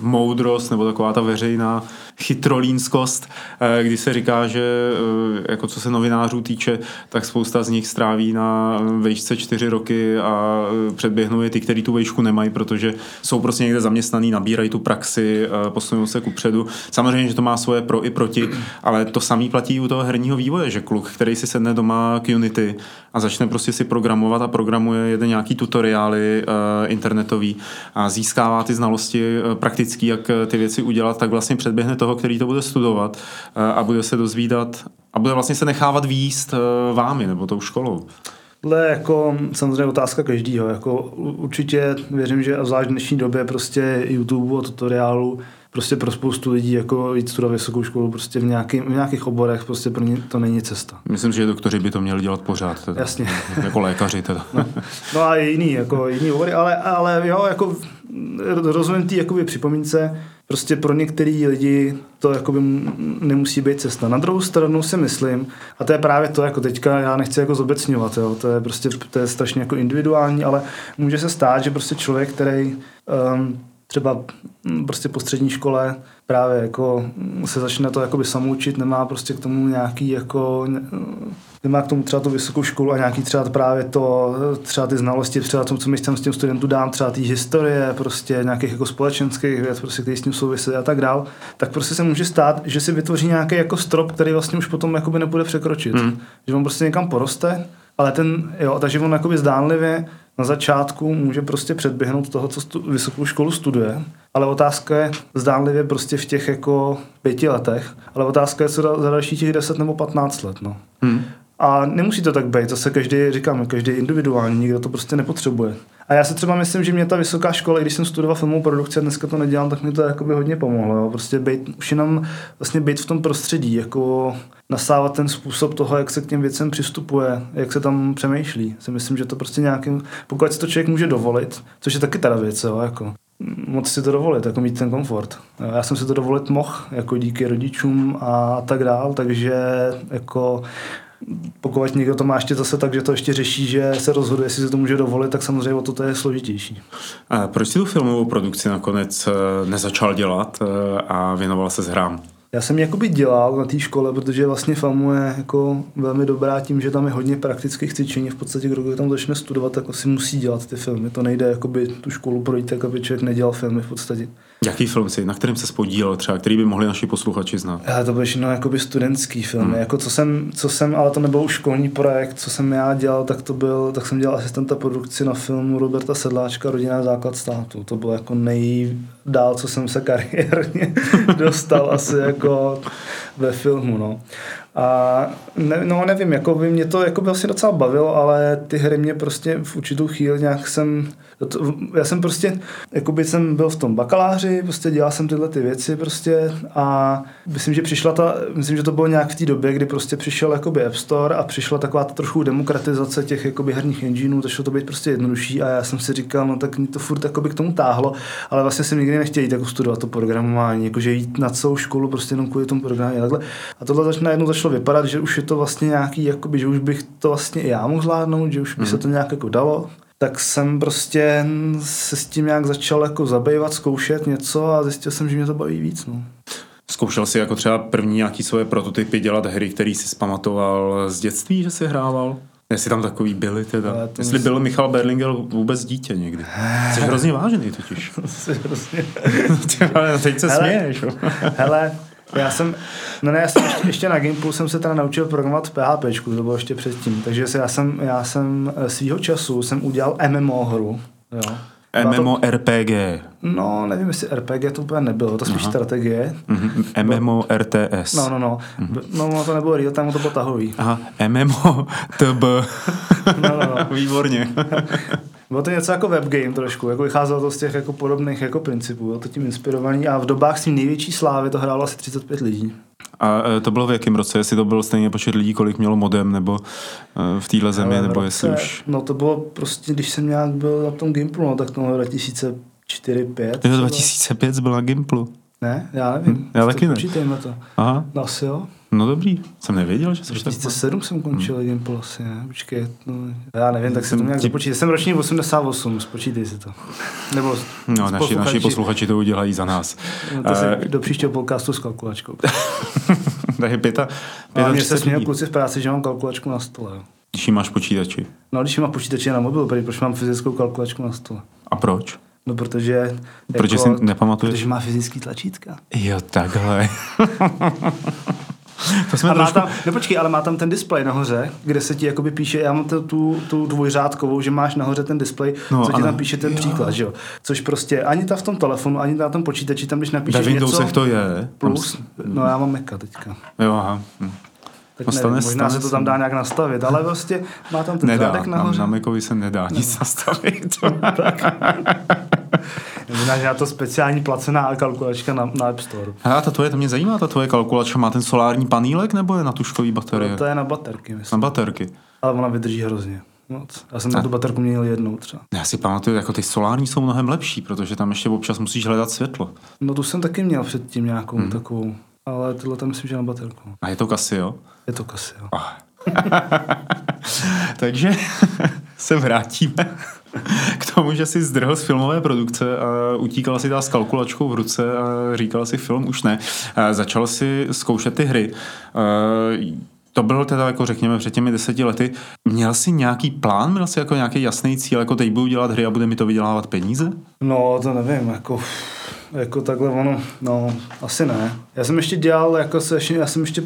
moudrost nebo taková ta veřejná chytrolínskost, uh, kdy se říká, že uh, jako co se novinářů týče, tak spousta z nich stráví na vejšce čtyři roky a předběhnou je ty, kteří tu vejšku nemají, protože jsou prostě někde zaměstnaný, nabírají tu praxi, uh, posunou se ku předu. Samozřejmě, že to má svoje pro i proti, ale to samý platí u toho herního vývoje, že kluk, který si sedne doma k Unity a začne prostě si programovat a programovat programuje, jede nějaký tutoriály uh, internetový a získává ty znalosti uh, praktický, jak ty věci udělat, tak vlastně předběhne toho, který to bude studovat a bude se dozvídat a bude vlastně se nechávat výst vámi nebo tou školou. Tohle je jako samozřejmě otázka každýho. Jako určitě věřím, že zvlášť v dnešní době prostě YouTube a tutoriálu prostě pro spoustu lidí jako jít studovat vysokou školu prostě v, nějaký, v nějakých oborech prostě pro ně to není cesta. Myslím, že doktoři by to měli dělat pořád. Teda. Jasně. jako lékaři teda. no, no a jiný, jako jiný obory, ale, ale jo, jako rozumím tý jakoby připomínce, prostě pro některý lidi to jakoby nemusí být cesta. Na druhou stranu si myslím, a to je právě to, jako teďka já nechci jako zobecňovat, jo, to je prostě to je strašně jako individuální, ale může se stát, že prostě člověk, který um, třeba mm, prostě po střední škole právě jako se začne to jakoby samoučit, nemá prostě k tomu nějaký jako nemá k tomu třeba tu vysokou školu a nějaký třeba právě to, třeba ty znalosti, třeba to, co my s těm studentům dám, třeba ty historie, prostě nějakých jako společenských věc, prostě, který s tím souvisí a tak dál, tak prostě se může stát, že si vytvoří nějaký jako strop, který vlastně už potom jakoby nebude překročit. Mm. Že on prostě někam poroste, ale ten, jo, takže on jakoby zdánlivě na začátku může prostě předběhnout toho, co stu, vysokou školu studuje, ale otázka je zdánlivě prostě v těch jako pěti letech, ale otázka je, co za, další těch deset nebo patnáct let, no. Hmm. A nemusí to tak být, zase každý, říkám, každý individuální, nikdo to prostě nepotřebuje. A já si třeba myslím, že mě ta vysoká škola, když jsem studoval filmovou produkci a dneska to nedělám, tak mi to jakoby hodně pomohlo. Jo. Prostě být, už jenom vlastně být v tom prostředí, jako nasávat ten způsob toho, jak se k těm věcem přistupuje, jak se tam přemýšlí. Si myslím, že to prostě nějakým, pokud si to člověk může dovolit, což je taky teda věc, jo, jako moc si to dovolit, jako mít ten komfort. Já jsem si to dovolit mohl, jako díky rodičům a tak dál, takže jako pokud někdo to má ještě zase tak, že to ještě řeší, že se rozhoduje, jestli se to může dovolit, tak samozřejmě o to, to je složitější. A proč si tu filmovou produkci nakonec eh, nezačal dělat eh, a věnoval se s hrám? Já jsem jakoby dělal na té škole, protože vlastně FAMU je jako velmi dobrá tím, že tam je hodně praktických cvičení. V podstatě, kdo tam začne studovat, tak asi musí dělat ty filmy. To nejde jakoby tu školu projít, tak aby člověk nedělal filmy v podstatě. Jaký film si, na kterým se spodílel třeba, který by mohli naši posluchači znát? Já to byl no, jakoby studentský film. Hmm. Jako co jsem, co jsem, ale to nebyl už školní projekt, co jsem já dělal, tak to byl, tak jsem dělal asistenta produkci na filmu Roberta Sedláčka Rodina základ státu. To bylo jako nejdál, co jsem se kariérně dostal asi jako ve filmu, no. A ne, no nevím, jako by mě to jako by asi docela bavilo, ale ty hry mě prostě v určitou chvíli nějak jsem, já jsem prostě, jako by jsem byl v tom bakaláři, prostě dělal jsem tyhle ty věci prostě a myslím, že přišla ta, myslím, že to bylo nějak v té době, kdy prostě přišel jakoby App Store a přišla taková ta trochu demokratizace těch jakoby herních engineů, to šlo to být prostě jednodušší a já jsem si říkal, no tak mě to furt jakoby k tomu táhlo, ale vlastně jsem nikdy nechtěl jít jako studovat to programování, jakože jít na celou školu prostě jenom kvůli tomu programování a takhle. A tohle začne najednou začalo vypadat, že už je to vlastně nějaký, jakoby, že už bych to vlastně i já mohl zvládnout, že už by mm. se to nějak jako dalo, tak jsem prostě se s tím nějak začal jako zabývat, zkoušet něco a zjistil jsem, že mě to baví víc. No. Zkoušel jsi jako třeba první nějaký svoje prototypy dělat hry, který jsi zpamatoval z dětství, že jsi hrával? Jestli tam takový byli teda. Jestli myslím... byl Michal Berlinger vůbec dítě někdy. Jsi hrozně vážený totiž. Jsi hrozně... Teď se hele, směješ. hele, já jsem, no ne, já jsem ještě, ještě na Gimplu jsem se teda naučil programovat PHP, to bylo ještě předtím, takže já jsem, já jsem eh, svýho času jsem udělal MMO hru, jo. MMO to... RPG. No, nevím, jestli RPG to úplně nebylo, to spíš Aha. strategie. Mm-hmm. MMO RTS. No, no, no. Mm-hmm. No, no, to nebylo real time, to bylo tahový. Aha, MMO TB. no, no, no. Výborně. Bylo to něco jako webgame trošku, jako vycházelo to z těch jako podobných jako principů, bylo to tím inspirovaný a v dobách s tím největší slávy to hrálo asi 35 lidí. A e, to bylo v jakém roce? Jestli to byl stejně počet lidí, kolik mělo modem, nebo e, v téhle zemi, nebo roce, jestli už... No to bylo prostě, když jsem nějak byl na tom Gimplu, no tak to bylo 2004 5 Jo, 2005 byl na Gimplu. Ne, já nevím. Hm, já taky ne. Počítejme to. Aha. No asi jo. No dobrý, jsem nevěděl, že jsi 2007 jsem končil hmm. Gimpl asi, ne? Počkej, no, já nevím, tak jsem to nějak započítej. Jsem ročník 88, spočítej si to. Nebo no, naši, naši posluchači to udělají za nás. No, to uh, do příštího podcastu s kalkulačkou. Takže pěta, pěta no, mě se směl kluci v práci, že mám kalkulačku na stole. Když máš počítači? No, když mám počítači na mobilu, proč mám fyzickou kalkulačku na stole? A proč? No, protože... Protože jako, si nepamatuješ? Protože má fyzický tlačítka. Jo, takhle. To jsme A má trošku... tam, no počkej, ale má tam ten displej nahoře, kde se ti jakoby píše, já mám tu, tu, tu dvojřádkovou, že máš nahoře ten displej, No, no, co ti ano. tam píše ten Jo. příklad, že jo. Což prostě ani ta v tom telefonu, ani na tom počítači, tam když Ve napíšeš Windowsech něco, to je. plus, no já mám Maca teďka. Jo, aha. Hm. Tak No, nevím, stane- možná se to tam dá nějak nastavit, ale prostě má tam ten Nedá, řádek na, nahoře. na Macovi se nedá nic nastavit. Možná, že na to speciální placená kalkulačka na, na App Store. Hele, ta tvoje, to mě zajímá, ta tvoje kalkulačka má ten solární panílek nebo je na tuškový baterie? No, to je na baterky, myslím. Na baterky. Ale ona vydrží hrozně. Moc. Já jsem na tu baterku měnil jednou třeba. Já si pamatuju, jako ty solární jsou mnohem lepší, protože tam ještě občas musíš hledat světlo. No tu jsem taky měl předtím nějakou hmm. takovou, ale tyhle tam myslím, že na baterku. A je to Casio? Je to kasi, jo. Ah. Takže se vrátíme k tomu, že si zdrhl z filmové produkce a utíkal si dál s kalkulačkou v ruce a říkal si film už ne. A začal si zkoušet ty hry. A to bylo teda, jako řekněme, před těmi deseti lety. Měl jsi nějaký plán, měl jsi jako nějaký jasný cíl, jako teď budu dělat hry a bude mi to vydělávat peníze? No, to nevím, jako, jako takhle ono, no, asi ne. Já jsem ještě dělal, jako se, já jsem ještě,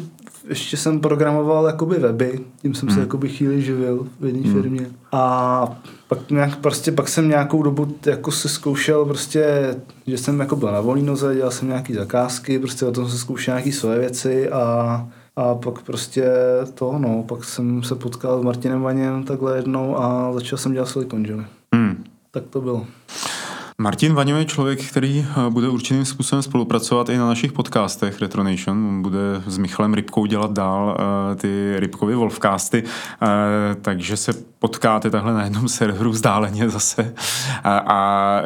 ještě jsem programoval jakoby weby, tím jsem se jakoby chvíli živil v jedné firmě. A pak nějak, prostě pak jsem nějakou dobu jako se zkoušel prostě, že jsem jako byl na volný noze, dělal jsem nějaký zakázky, prostě o tom jsem zkoušel nějaký svoje věci a a pak prostě to, no, pak jsem se potkal s Martinem Vaněm takhle jednou a začal jsem dělat Silicon Jelly. Hmm. Tak to bylo. Martin Vaňo je člověk, který eh, bude určitým způsobem spolupracovat i na našich podcastech Retronation. On bude s Michalem Rybkou dělat dál eh, ty Rybkovy Wolfcasty, eh, takže se potkáte takhle na jednom serveru vzdáleně zase. A, a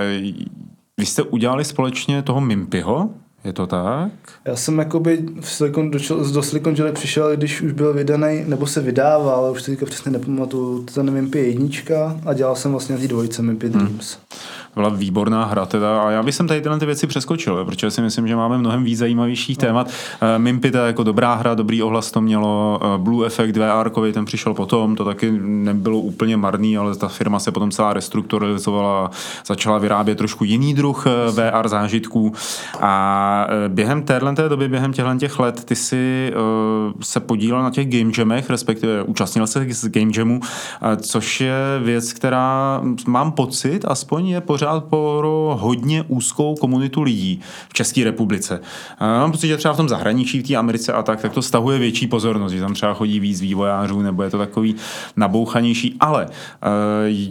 vy jste udělali společně toho Mimpyho, je to tak? Já jsem jakoby v Silicon, do, do Silicon Valley přišel, když už byl vydaný, nebo se vydával, ale už to teďka přesně nepamatuju, ten Mimpy jednička a dělal jsem vlastně na té dvojce Mimpy Dreams. Byla výborná hra teda a já bych tady tyhle ty věci přeskočil, protože si myslím, že máme mnohem víc zajímavějších témat. Mimpy to je jako dobrá hra, dobrý ohlas to mělo, uh, Blue Effect VR, ten přišel potom, to taky nebylo úplně marný, ale ta firma se potom celá restrukturalizovala, začala vyrábět trošku jiný druh eh, VR zážitků a eh, během téhle té doby, během těchto těch let, ty si se podílel na těch game jamech, respektive účastnil se z game jamu, což je věc, která mám pocit, aspoň je pořád pro hodně úzkou komunitu lidí v České republice. Mám pocit, že třeba v tom zahraničí, v té Americe a tak, tak to stahuje větší pozornost, že tam třeba chodí víc vývojářů, nebo je to takový nabouchanější. Ale uh,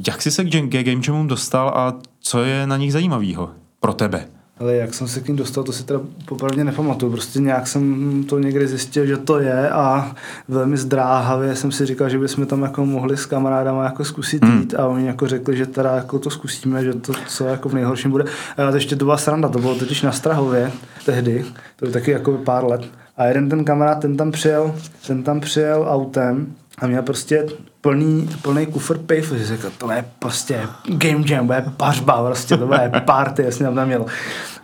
jak jsi se k game jamům dostal a co je na nich zajímavého pro tebe? Ale jak jsem se k ním dostal, to si teda popravdě nepamatuju. Prostě nějak jsem to někdy zjistil, že to je a velmi zdráhavě jsem si říkal, že bychom tam jako mohli s kamarádama jako zkusit jít a oni jako řekli, že teda jako to zkusíme, že to co jako v nejhorším bude. A to ještě to byla sranda, to bylo totiž na Strahově tehdy, to je taky jako pár let. A jeden ten kamarád, ten tam přijel, ten tam přijel autem a měl prostě plný, plný kufr piv, že řekl, to je prostě game jam, je pařba, prostě to je party, jasně tam měl.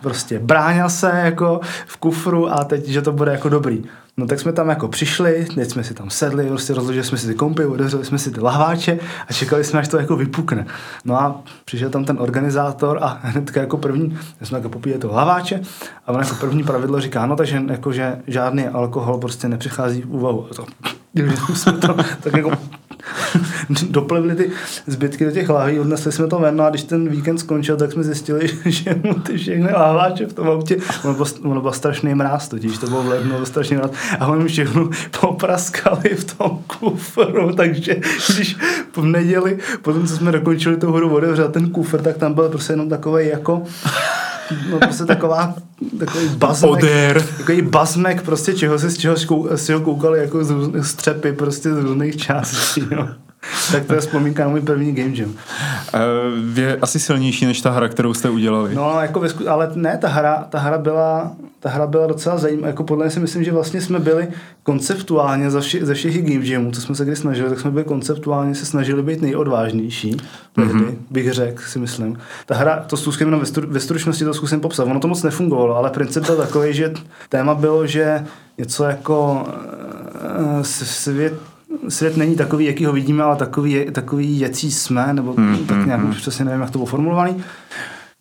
Prostě bránil se jako v kufru a teď, že to bude jako dobrý. No tak jsme tam jako přišli, teď jsme si tam sedli, prostě rozložili jsme si ty kompy, otevřeli jsme si ty lahváče a čekali jsme, až to jako vypukne. No a přišel tam ten organizátor a hnedka jako první, já jsme jako popíjeli to lahváče a on jako první pravidlo říká, no takže jako, že žádný alkohol prostě nepřichází v úvahu. A to, jsme to tak jako doplevili ty zbytky do těch lahví, odnesli jsme to ven no a když ten víkend skončil, tak jsme zjistili, že mu ty všechny lahváče v tom autě, ono byl, ono byl strašný mráz totiž, to bylo v lednu, byl strašný mráz. A oni všechno popraskali v tom kufru, takže když v neděli, potom co jsme dokončili tu hru otevřel ten kufr, tak tam byl prostě jenom takový jako no prostě taková, takový bazmek, Odér. takový bazmek prostě čeho si, z čeho zkou- si ho koukali jako z střepy prostě z různých částí, no. Tak to je vzpomínka na můj první game jam. Uh, je asi silnější než ta hra, kterou jste udělali. No, jako ve sku- ale ne, ta hra, ta hra byla, ta hra byla docela zajímavá. Jako podle mě si myslím, že vlastně jsme byli konceptuálně ze, vši- ze všech game jamů, co jsme se kdy snažili, tak jsme byli konceptuálně se snažili být nejodvážnější. Tehdy, mm-hmm. bych řekl, si myslím. Ta hra, to zkusím jenom ve, stru, ve stručnosti to zkusím popsat. Ono to moc nefungovalo, ale princip byl takový, že téma bylo, že něco jako uh, svět svět není takový, jaký ho vidíme, ale takový, takový jací jsme, nebo hmm, tak nějak hmm. přesně nevím, jak to bylo formulovaný.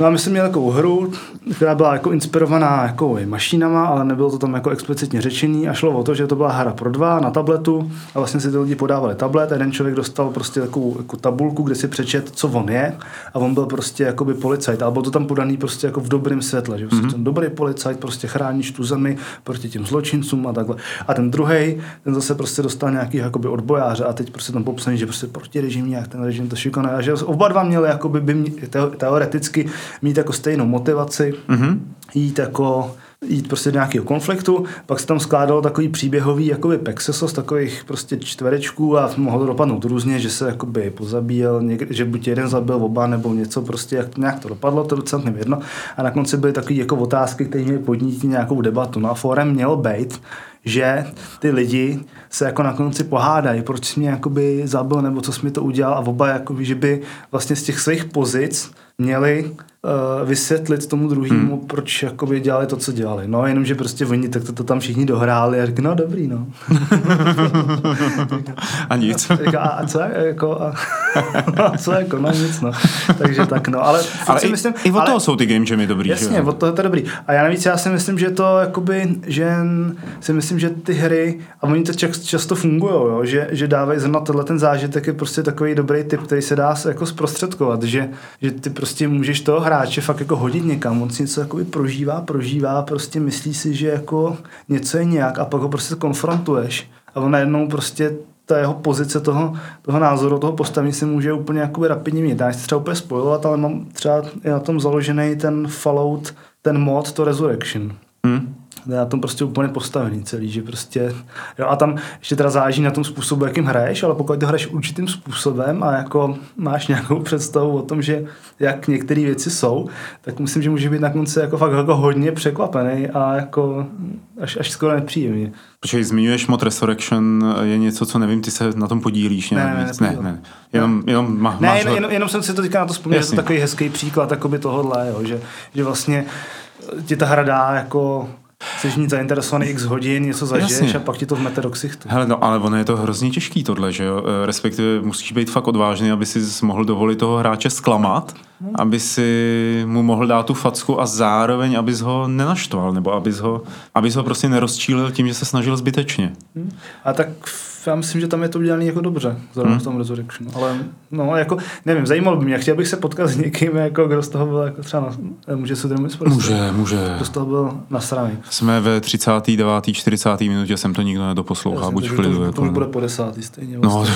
No a my jsme měli takovou hru, která byla jako inspirovaná jako mašinama, ale nebylo to tam jako explicitně řečený a šlo o to, že to byla hra pro dva na tabletu a vlastně si ty lidi podávali tablet a jeden člověk dostal prostě takovou jako tabulku, kde si přečet, co on je a on byl prostě jakoby policajt, ale bylo to tam podaný prostě jako v dobrém světle, že mm-hmm. ten dobrý policajt prostě chráníš tu zemi proti těm zločincům a takhle. A ten druhý, ten zase prostě dostal nějaký jakoby odbojáře a teď prostě tam popsaný, že prostě proti režim nějak ten režim to šikanuje a že oba dva měli jakoby by mě, teoreticky mít jako stejnou motivaci, mm-hmm. jít jako jít prostě do nějakého konfliktu, pak se tam skládalo takový příběhový jakoby pexesos, takových prostě čtverečků a mohlo to dopadnout různě, že se jakoby pozabíjel, někde, že buď jeden zabil oba nebo něco prostě, jak to, nějak to dopadlo, to docela jedno. A na konci byly takové jako otázky, které měly podnítit nějakou debatu. No a fórem mělo být, že ty lidi se jako na konci pohádají, proč jsi mě jakoby zabil nebo co jsi mi to udělal a oba jakoby, že by vlastně z těch svých pozic měli uh, vysvětlit tomu druhému, hmm. proč jakoby dělali to, co dělali. No, jenom, že prostě oni tak to, to tam všichni dohráli a řekli, no dobrý, no. a nic. A, a co je, jako, a, a co je, jako, no nic, no. Takže tak, no. Ale, ale si myslím, i, i od ale, toho jsou ty game jamy dobrý, Jasně, že? od toho to je dobrý. A já navíc, já si myslím, že to, jakoby, že si myslím, že ty hry, a oni to čas, často fungují, jo, že, že dávají zrovna tenhle ten zážitek je prostě takový dobrý typ, který se dá jako zprostředkovat, že, že ty prostě můžeš toho hráče fakt jako hodit někam, on si něco jakoby prožívá, prožívá, prostě myslí si, že jako něco je nějak a pak ho prostě konfrontuješ a on najednou prostě ta jeho pozice toho, toho názoru, toho postavení se může úplně jakoby rapidně měnit. Já se třeba úplně spojovat, ale mám třeba je na tom založený ten Fallout, ten mod to Resurrection. Je na tom prostě úplně postavený celý, že prostě, jo, a tam ještě teda záleží na tom způsobu, jakým hraješ, ale pokud to hraješ určitým způsobem a jako máš nějakou představu o tom, že jak některé věci jsou, tak myslím, že může být na konci jako fakt jako hodně překvapený a jako až, až skoro nepříjemně. Počkej, zmiňuješ mod Resurrection, je něco, co nevím, ty se na tom podílíš nějak ne, víc? Ne, ne, ne. Jenom, jenom má, ne, jenom, jenom, jenom, jsem si to teďka na to vzpomněl, to takový hezký příklad tohohle, jo, že, že vlastně ti ta hra dá jako jsi mít zainteresovaný x hodin, něco zažiješ Jasně. a pak ti to vmete do ksichtu. Hele, no ale ono je to hrozně těžký tohle, že jo? E, respektive musíš být fakt odvážný, aby si mohl dovolit toho hráče zklamat, hmm. aby si mu mohl dát tu facku a zároveň, abys ho nenaštval, nebo abys ho, abys ho prostě nerozčílil tím, že se snažil zbytečně. Hmm. A tak já myslím, že tam je to udělané jako dobře, zrovna hmm. v tom Resurrection. Ale no, jako, nevím, zajímalo by mě, chtěl bych se potkat s někým, jako, kdo z toho byl jako třeba, na, může se tomu prostě, Může, může. Kdo z toho byl nasraný. Jsme ve 39. 40. minutě, jsem to nikdo nedoposlouchá, buď v klidu. To, jako, to bude po desátý stejně. No,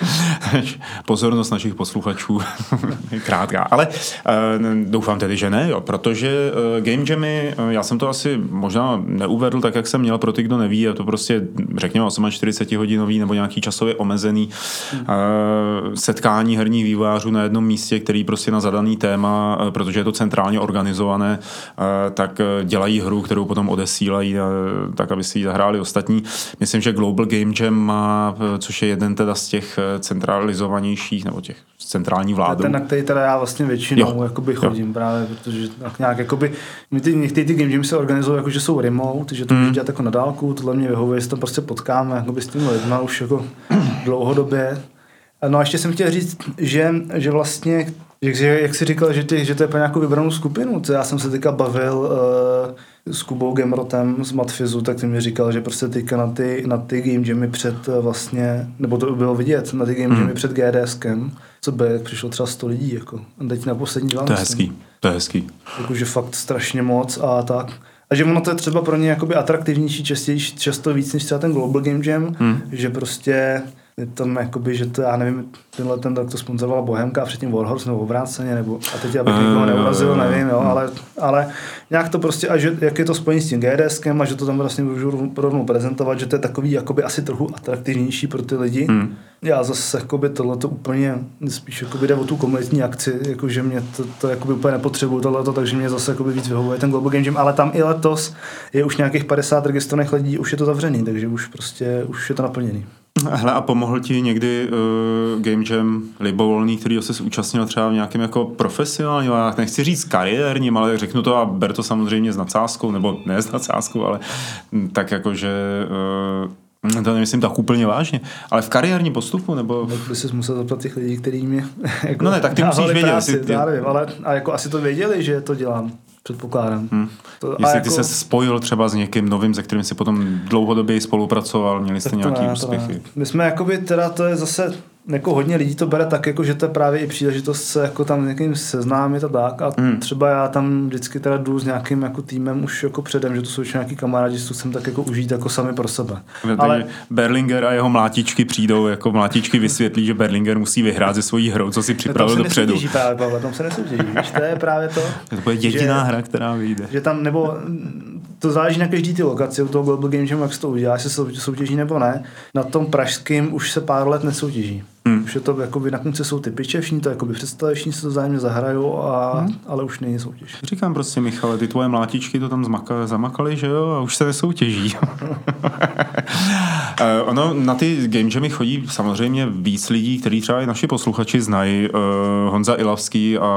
vlastně. pozornost našich posluchačů krátká. Ale uh, doufám tedy, že ne, jo, protože uh, Game Jammy, uh, já jsem to asi možná neuvedl tak, jak jsem měl pro ty, kdo neví, je to prostě, řekněme, 48 hodinový nebo nějaký časově omezený uh, setkání herních vývojářů na jednom místě, který prostě na zadaný téma, uh, protože je to centrálně organizované, uh, tak uh, dělají hru, kterou potom odesílají, uh, tak aby si ji zahráli ostatní. Myslím, že Global Game Jam má, uh, což je jeden teda z těch centralizovanějších nebo těch centrální vládou. Ten, na který teda já vlastně většinou jakoby chodím jo. právě, protože tak nějak jakoby, my ty, některé ty game se organizují jako, že jsou remote, že to mm. můžeš dělat jako na dálku, tohle mě vyhovuje, že tam prostě potkáme jakoby s tím lidma už jako dlouhodobě. No a ještě jsem chtěl říct, že, že vlastně že, jak jsi říkal, že, ty, že to je pro nějakou vybranou skupinu, to já jsem se teďka bavil uh, s Kubou Gemrotem z Matfizu, tak ty mi říkal, že prostě teďka na ty, na ty game jamy před uh, vlastně, nebo to bylo vidět, na ty game jamy mm. před GDSkem, co by přišlo třeba 100 lidí, jako. A teď na poslední dva. To je hezký, to je hezký. Jakože fakt strašně moc a tak. A že ono to je třeba pro ně jakoby atraktivnější, častější, často víc než třeba ten Global Game Jam, mm. že prostě je tam jakoby, že to, já nevím, tenhle ten rok to sponzorovala Bohemka a předtím Warhorse nebo obráceně, nebo a teď abych nikoho neurazil, nevím, jo, ale, ale nějak to prostě, a že, jak je to spojené s tím GDSkem a že to tam vlastně můžu rovnou prezentovat, že to je takový jakoby asi trochu atraktivnější pro ty lidi. Hmm. Já zase jakoby tohle to úplně spíš jakoby jde o tu komunitní akci, jakože mě to, to jakoby úplně nepotřebuju tohleto, takže mě zase jakoby víc vyhovuje ten Global Game Jam, ale tam i letos je už nějakých 50 registrovaných lidí, už je to zavřený, takže už prostě už je to naplněný. Hele, a pomohl ti někdy uh, Game Jam libovolný, který se účastnil třeba v nějakém jako profesionálním, já nechci říct kariérním, ale řeknu to a ber to samozřejmě s nadsázkou, nebo ne s nadsázkou, ale tak jako, že uh, To nemyslím tak úplně vážně, ale v kariérním postupu, nebo... Tak by si musel zeptat těch lidí, kteří mě jako No ne, tak ty musíš vědět, práci, jestli- já nevím, ale a jako asi to věděli, že to dělám, předpokládám. Hm. To, Jestli jako, ty se spojil třeba s někým novým, se kterým si potom dlouhodobě spolupracoval, měli jste tak to nějaký ne, úspěchy. ne. My jsme jakoby teda, to je zase, jako hodně lidí to bere tak, jako, že to je právě i příležitost se jako tam s někým seznámit a tak. A Hmm. třeba já tam vždycky teda jdu s nějakým jako týmem už jako předem, že to jsou už nějaký kamarádi, to chcem tak jako užít jako sami pro sebe. Takže Ale Berlinger a jeho mlátičky přijdou, jako mlátičky vysvětlí, že Berlinger musí vyhrát ze svojí hrou, co si připravil se dopředu. nesoutěží právě, Pavle, tam se nesoutěží. To je právě to. To bude jediná že- hra, která vyjde. Že tam, nebo mm, to záleží na každý ty lokaci, u toho Global Game Jamu, jak se to udělá, jestli se soutěží nebo ne. Na tom pražském už se pár let nesoutěží. Hmm. Už je to, jakoby, na konci jsou ty piče, všichni to jakoby představí, všichni se to zájemně zahrajou, a, ale už není soutěž. Říkám prostě, Michale, ty tvoje mlátičky to tam zmaka, zamakaly, že jo, a už se nesoutěží. Eh, ono, na ty game jamy chodí samozřejmě víc lidí, kteří třeba i naši posluchači znají. Uh, Honza Ilavský a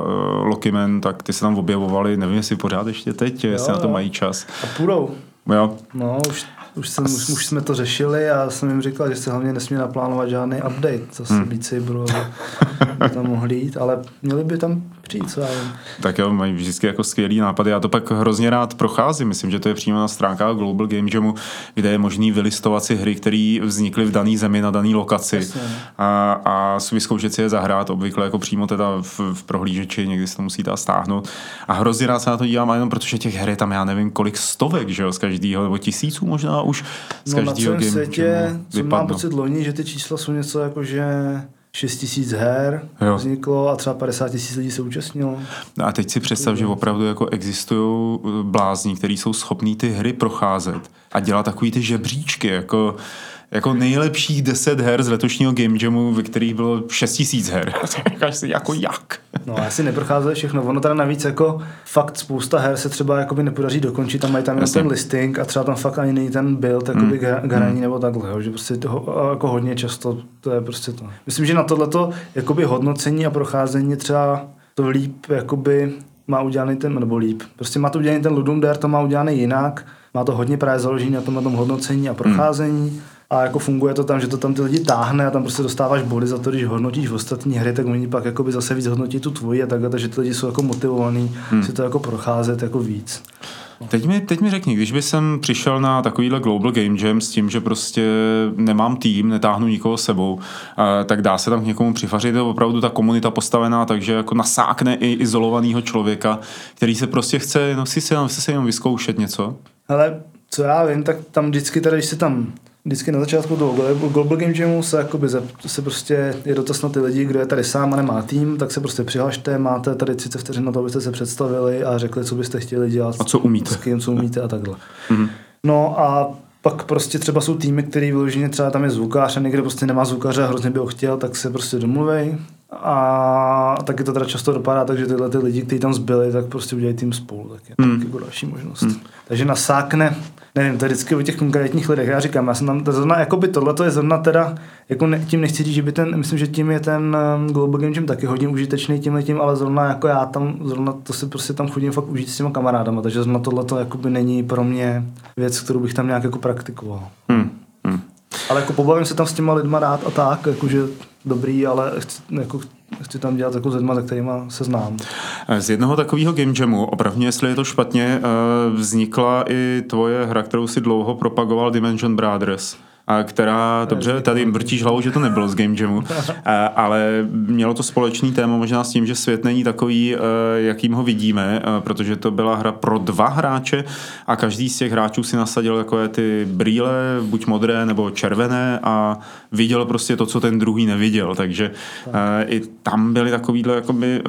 uh, Lokimen, tak ty se tam objevovali, nevím, jestli pořád ještě teď, jestli na to jo. mají čas. A půjdou. Jo, No, už, už, jsem, už, už, jsme to řešili a jsem jim říkal, že se hlavně nesmí naplánovat žádný update, zase hmm. Beat Saberu, aby tam mohli jít, ale měli by tam přijít, já vím. Tak jo, mají vždycky jako skvělý nápady. Já to pak hrozně rád procházím. Myslím, že to je přímo na stránkách Global Game Jamu, kde je možný vylistovat si hry, které vznikly v dané zemi na dané lokaci Jasně. a, a vyzkoušet si je zahrát, obvykle jako přímo teda v, v prohlížeči, někdy se to musí dát stáhnout. A hrozně rád se na to dívám, a jenom protože těch her je tam já nevím kolik stovek, že jo, z každého, nebo tisíců možná už z No každého celém světě, co mám pocit loni, že ty čísla jsou něco jako, že 6 tisíc her Jo. vzniklo a třeba 50 tisíc lidí se účastnilo. No A teď si představ, že opravdu jako existují eh, blázni, kteří jsou schopní ty hry procházet a dělat takový ty žebříčky, jako, jako nejlepších 10 her z letošního Game Jamu, ve kterých bylo 6 tisíc her. Říkáš si, jako jak? No já si neprocházeli všechno. Ono teda navíc jako fakt spousta her se třeba jakoby nepodaří dokončit, tam mají tam jenom ten listing a třeba tam fakt ani není ten build, jakoby mm. hraní nebo takhle, jo, že prostě toho, jako hodně často to je prostě to. Myslím, že na tohleto jakoby hodnocení a procházení třeba to líp jakoby má udělaný ten, nebo líp, prostě má to udělaný ten Ludum Dare, to má udělaný jinak, má to hodně právě založený na tom, na tom hodnocení a procházení. A jako funguje to tam, že to tam ty lidi táhne a tam prostě dostáváš body za to, když hodnotíš v ostatní hry, tak oni pak jakoby zase víc hodnotí tu tvoji a takhle, takže ty lidi jsou jako motivovaní hmm. si to jako procházet jako víc. Teď mi, teď mi řekni, když by jsem přišel na takovýhle Global Game Jam s tím, že prostě nemám tým, netáhnu nikoho sebou, tak dá se tam k někomu přifařit. Je opravdu ta komunita postavená, takže jako nasákne i izolovaného člověka, který se prostě chce, no si se, chce se jenom vyzkoušet něco. Ale co já vím, tak tam vždycky teda, když se tam vždycky na začátku toho Global- Game Jamu se, jakoby zep, se prostě je dotaz na ty lidi, kdo je tady sám a nemá tým, tak se prostě přihlašte, máte tady 30 vteřin na to, abyste se představili a řekli, co byste chtěli dělat. A co umíte. S kým, co umíte a takhle. Mhm. No a pak prostě třeba jsou týmy, který vyloženě třeba tam je zvukář a někde prostě nemá zvukaře a hrozně by ho chtěl, tak se prostě domluvej. A taky to teda často dopadá, takže tyhle ty lidi, kteří tam zbyli, tak prostě udělají tým spolu, tak je Hmm. jako další možnost. Hmm. Takže nasákne, nevím, to je vždycky o těch konkrétních lidech. Já říkám, já jsem tam, to zrovna, jako by tohle to je zrovna teda, jako ne, tím nechci říct, že by ten, myslím, že tím je ten um, Global Game Jam taky hodně užitečný tímhle tím, ale zrovna jako já tam, zrovna to si prostě tam chodím fakt užít s těma kamarádama, takže zrovna tohle to jakoby není pro mě věc, kterou bych tam nějak jako praktikoval. Hmm. Hmm. Ale jako pobavím se tam s těma lidma rád a tak, jakože dobrý, ale chci, jako, chci tam dělat jako s lidma, se kterýma se znám. Z jednoho takového game jamu, opravdu jestli je to špatně, eh, vznikla i tvoje hra, kterou si dlouho propagoval Dimension Brothers. A která, dobře, tady vrtíš hlavou, že to nebylo z Game Jamu, ale mělo to společný téma možná s tím, že svět není takový, eh, jakým ho vidíme, eh, protože to byla hra pro dva hráče a každý z těch hráčů si nasadil takové ty brýle, buď modré nebo červené a viděl prostě to, co ten druhý neviděl, takže eh, i tam byly takovýhle, jakoby,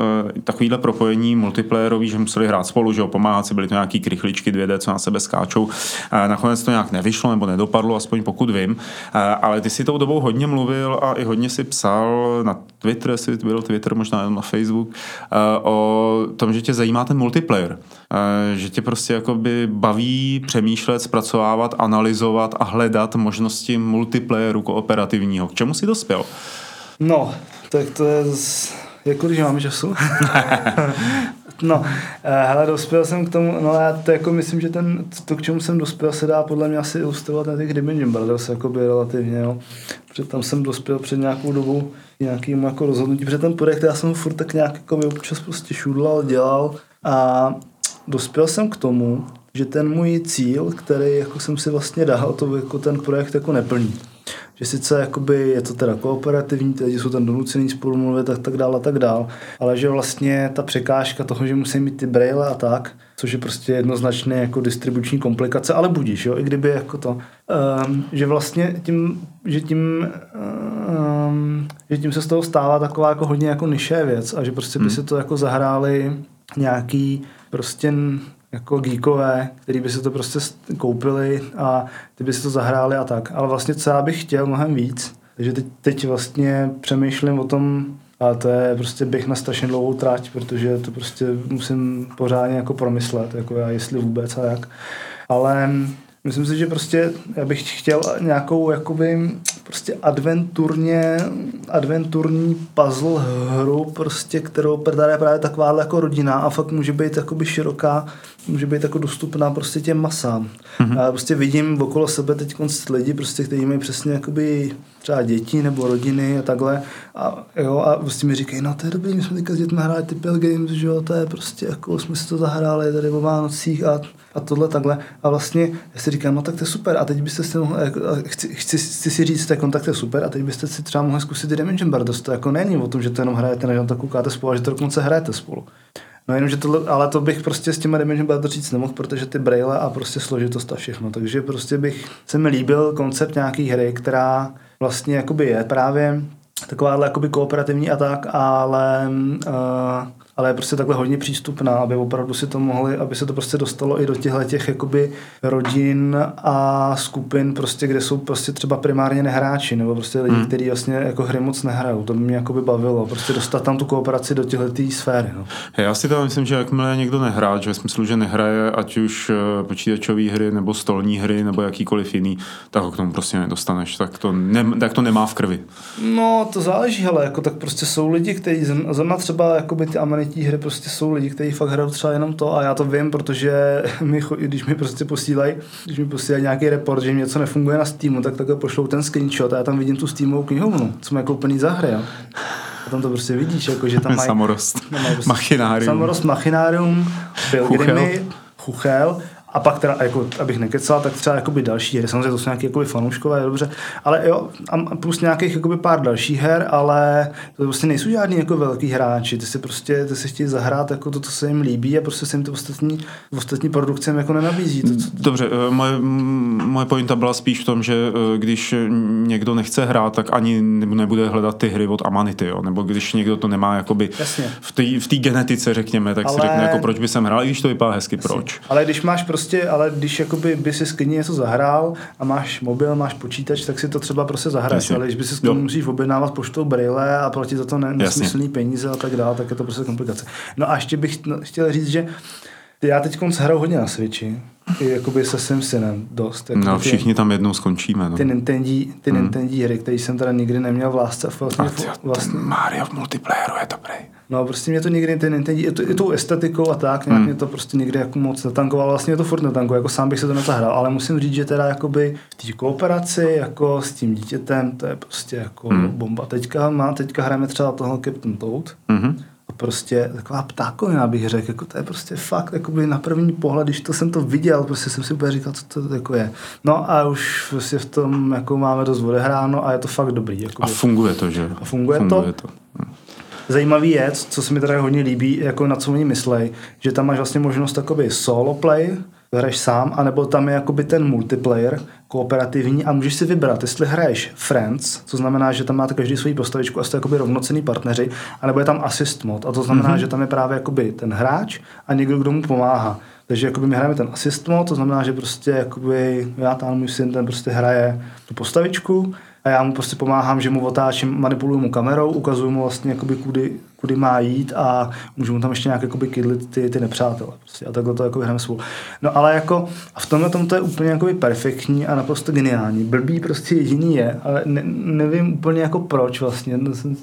takovýhle propojení multiplayerový, že museli hrát spolu, že jo, pomáhat si, byly to nějaký krychličky 2D, co na sebe skáčou. Nakonec to nějak nevyšlo nebo nedopadlo, aspoň pokud vím, Eh, ale ty si tou dobou hodně mluvil a i hodně si psal na Twitter, jestli byl Twitter, možná jenom na Facebook, eh, o tom, že tě zajímá ten multiplayer. Eh, Že tě prostě jakoby baví přemýšlet, zpracovávat, analyzovat a hledat možnosti multiplayeru kooperativního. K čemu jsi dospěl? No, tak to je, z... jako když máme času. No, eh, hele, dospěl jsem k tomu, no já to jako myslím, že ten, to, k čemu jsem dospěl, se dá podle mě asi ilustrovat na těch Dimension Brothers, jakoby relativně, jo. Protože tam jsem dospěl před nějakou dobu nějakým jako rozhodnutí, protože ten projekt já jsem furt tak nějak jako občas prostě šudlal, dělal a dospěl jsem k tomu, že ten můj cíl, který jako jsem si vlastně dal, to jako ten projekt jako neplní že sice jakoby je to teda kooperativní, ty lidi jsou tam donucený spolu mluvit a tak dále a tak dále, ale že vlastně ta překážka toho, že musí mít ty braille a tak, což je prostě jednoznačně jako distribuční komplikace, ale budíš, jo, i kdyby jako to, um, že vlastně tím, že tím, um, že tím se z toho stává taková jako hodně jako nišé věc a že prostě by hmm. se to jako zahráli nějaký prostě jako geekové, který by si to prostě koupili a ty by si to zahráli a tak. Ale vlastně co já bych chtěl mnohem víc, takže teď, teď vlastně přemýšlím o tom, a to je prostě bych na strašně dlouhou trať, protože to prostě musím pořádně jako promyslet, jako já jestli vůbec a jak. Ale myslím si, že prostě já bych chtěl nějakou jakoby prostě adventurně, adventurní puzzle hru, prostě, kterou je právě taková jako rodina a fakt může být jakoby široká, může být jako dostupná prostě těm masám. Mm-hmm. A prostě vidím okolo sebe teď lidi, prostě, kteří mají přesně jakoby třeba děti nebo rodiny a takhle. A, jo, a prostě mi říkají, no to je dobrý, my jsme teďka s dětmi hráli ty Games, že jo, to je prostě jako jsme si to zahráli tady o Vánocích a, a tohle takhle. A vlastně já si říkám, no tak to je super a teď byste si mohli, jako, chci, chci, chci, si říct, tak kontakt je super a teď byste si třeba mohli zkusit Dimension Brothers. To jako není o tom, že to jenom hrajete, než to koukáte spolu, ale že to dokonce hrajete spolu. No jenom, že to, ale to bych prostě s těma Dimension Brothers říct nemohl, protože ty braille a prostě složitost a všechno. Takže prostě bych, se mi líbil koncept nějaký hry, která vlastně jakoby je právě takováhle jakoby kooperativní a tak, ale uh, ale je prostě takhle hodně přístupná, aby opravdu si to mohli, aby se to prostě dostalo i do těchto těch jakoby rodin a skupin, prostě, kde jsou prostě třeba primárně nehráči, nebo prostě lidi, hmm. kteří vlastně jako hry moc nehrajou. To by mě jakoby bavilo, prostě dostat tam tu kooperaci do těchto sféry. No. Já si tam myslím, že jakmile někdo nehrá, že ve smyslu, že nehraje ať už eh, počítačové hry, nebo stolní hry, nebo jakýkoliv jiný, tak ho k tomu prostě nedostaneš, tak to, ne, tak to nemá v krvi. No, to záleží, ale jako tak prostě jsou lidi, kteří zrovna třeba jakoby ty amenití hry prostě jsou lidi, kteří fakt hrajou třeba jenom to a já to vím, protože mi, když mi prostě posílají, když mi posílají nějaký report, že mi něco nefunguje na Steamu, tak takhle pošlou ten screenshot a já tam vidím tu Steamovou knihovnu, co mají koupený za hry. Jo. A tam to prostě vidíš, jako, že tam mají... Samorost. Prostě, machinárium. Samorost, machinárium, Pilgrimy, Chuchel a pak teda, jako, abych nekecal, tak třeba jakoby další hry, samozřejmě to jsou nějaké jakoby fanouškové, dobře, ale jo, a plus nějakých jakoby pár dalších her, ale to prostě nejsou žádní jako velký hráči, ty si prostě, ty si chtějí zahrát jako to, co se jim líbí a prostě se jim to ostatní, ostatní produkce jim jako nenabízí. To, co... Dobře, eh, moje, moje pointa byla spíš v tom, že eh, když někdo nechce hrát, tak ani nebude hledat ty hry od Amanity, jo? nebo když někdo to nemá jakoby Jasně. v té genetice, řekněme, tak ale... si řekne, jako proč by jsem hrál, i když to vypadá hezky, Jasně. proč. Ale když máš prostě prostě, ale když jakoby by si sklidně něco zahrál a máš mobil, máš počítač, tak si to třeba prostě zahraješ, ale když by si sklidně musíš objednávat poštou brýle a platit za to nesmyslný peníze a tak dále, tak je to prostě komplikace. No a ještě bych chtěl říct, že já teď hraju hodně na Switchi, i jakoby se svým synem dost. Jako no, všichni ty, tam jednou skončíme. No. Ty Nintendo, ty hmm. Nintendo hry, které jsem teda nikdy neměl v lásce. Vlastně, a ty, vlastně, Mario v multiplayeru je dobrý. No prostě mě to nikdy ty Nintendo, i, to, i tou estetikou a tak, nějak hmm. mě to prostě nikdy jako moc netankovalo, vlastně to furt netankovalo, jako sám bych se to nezahrál, ale musím říct, že teda jakoby v té kooperaci jako s tím dítětem, to je prostě jako hmm. bomba. Teďka má, teďka hrajeme třeba toho Captain Toad, hmm prostě taková ptákovina bych řekl, jako to je prostě fakt, jakoby na první pohled, když to jsem to viděl, prostě jsem si úplně říkal, co to jako je. No a už prostě v tom jako máme dost odehráno a je to fakt dobrý. Jakoby. A funguje to, že? A funguje, funguje to. to. Zajímavý je, co se mi teda hodně líbí, jako na co oni myslej, že tam máš vlastně možnost takový solo play, hraješ sám, anebo tam je jakoby ten multiplayer kooperativní a můžeš si vybrat, jestli hraješ Friends, co znamená, že tam máte každý svoji postavičku a jste jakoby rovnocený partneři, anebo je tam assist mod a to znamená, mm-hmm. že tam je právě jakoby ten hráč a někdo, kdo mu pomáhá. Takže jakoby my hrajeme ten assist mod, to znamená, že prostě jakoby já tam můj syn ten prostě hraje tu postavičku a já mu prostě pomáhám, že mu otáčím, manipuluju mu kamerou, ukazuju mu vlastně, jakoby, kudy, kudy má jít a můžu mu tam ještě nějak jakoby kydlit ty, ty nepřátele. Prostě a takhle to jako hrajeme spolu. No ale jako a v tomhle tom to je úplně jakoby perfektní a naprosto geniální. Blbý prostě jediný je, ale ne, nevím úplně jako proč vlastně. No, jsem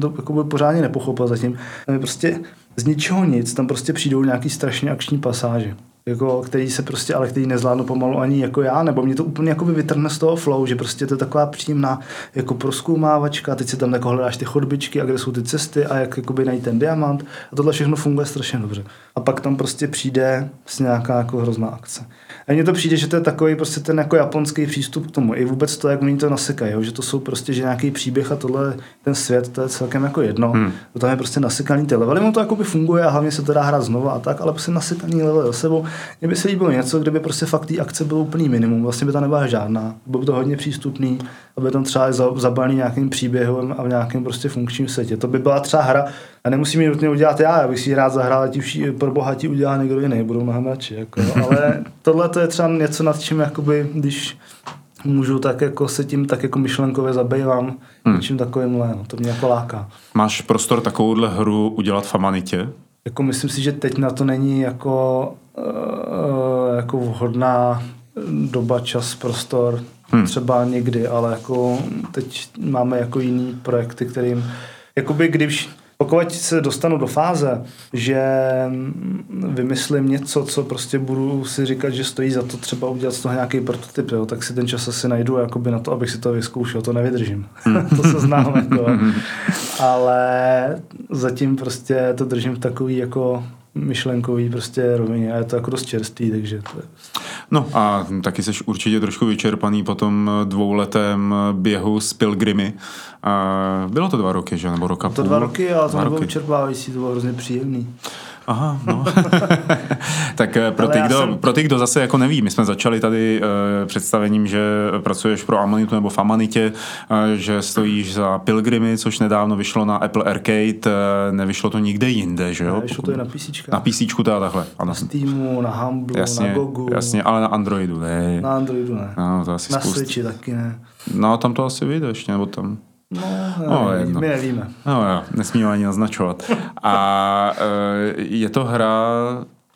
to jako pořádně nepochopil zatím. Prostě z ničeho nic, tam prostě přijdou nějaký strašně akční pasáže jako, který se prostě, ale který nezvládnu pomalu ani jako já, nebo mě to úplně jako vytrhne z toho flow, že prostě to je taková příjemná jako proskoumávačka, teď si tam jako hledáš ty chodbičky a kde jsou ty cesty a jak jakoby najít ten diamant a tohle všechno funguje strašně dobře. A pak tam prostě přijde s nějaká jako hrozná akce. A mně to přijde, že to je takový prostě ten jako japonský přístup k tomu. I vůbec to, jak oni to nasekají, že to jsou prostě, že nějaký příběh a tohle, ten svět, to je celkem jako jedno. Hmm. To tam je prostě nasekaný ty levely, mu to jako by funguje a hlavně se to dá hrát znova a tak, ale prostě nasekaný level za sebou. Mně by se líbilo něco, kde by prostě fakt té akce bylo úplný minimum, vlastně by to nebyla žádná. Bylo by to hodně přístupný, aby tam třeba zabalný nějakým příběhem a v nějakém prostě funkčním světě. To by byla třeba hra, a nemusím ji nutně udělat já, já bych si ji rád zahrál, ať už pro bohatí udělá někdo jiný, budou mnohem radši. Jako, ale tohle to je třeba něco, nad čím, jakoby, když můžu, tak jako se tím tak jako myšlenkově zabývám, hmm. něčím takovýmhle, no, to mě jako láká. Máš prostor takovouhle hru udělat v Amanitě? Jako myslím si, že teď na to není jako, uh, jako vhodná doba, čas, prostor, hmm. třeba někdy, ale jako teď máme jako jiný projekty, kterým jakoby když pokud se dostanu do fáze, že vymyslím něco, co prostě budu si říkat, že stojí za to třeba udělat z toho nějaký prototyp, jo, tak si ten čas asi najdu jakoby na to, abych si to vyzkoušel, to nevydržím. Hmm. to se znám, jako. Ale zatím prostě to držím v takový jako myšlenkový prostě rovině a je to jako dost čerstvý, takže to je... No a taky jsi určitě trošku vyčerpaný po tom dvouletém běhu s Pilgrimy. Bylo to dva roky, že? Nebo roka to půl? dva roky, ale to nebylo vyčerpávající, to bylo hrozně příjemný. Aha, no. tak eh, pro ty, kdo, jsem... pro ty, kdo zase jako neví, my jsme začali tady uh, představením, že pracuješ pro Amanitu nebo v Amanitě, uh, že stojíš za Pilgrimy, což nedávno vyšlo na Apple Arcade, uh, nevyšlo to nikde jinde, že jo? Ne, vyšlo to i na PC. Na PC teda takhle, ano. Na Steamu, na Humblu, jasně, na Gogu. Jasně, ale na Androidu ne. Na Androidu ne. No, to asi na spust... Switchi taky ne. No, tam to asi vyjde ještě, nebo tam... No, no jedno. my nevíme. No jo, nesmíme ani naznačovat. A e, je to hra,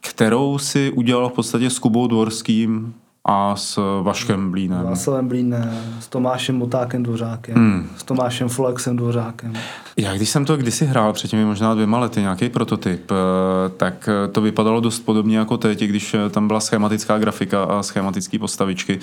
kterou si udělal v podstatě s Kubou Dvorským a s Vaškem Blínem. S Václavem Blínem, s Tomášem Motákem Dvořákem, hmm. s Tomášem Flexem Dvořákem. Já když jsem to kdysi hrál před těmi možná dvěma lety, nějaký prototyp, e, tak to vypadalo dost podobně jako teď, když tam byla schematická grafika a schematické postavičky.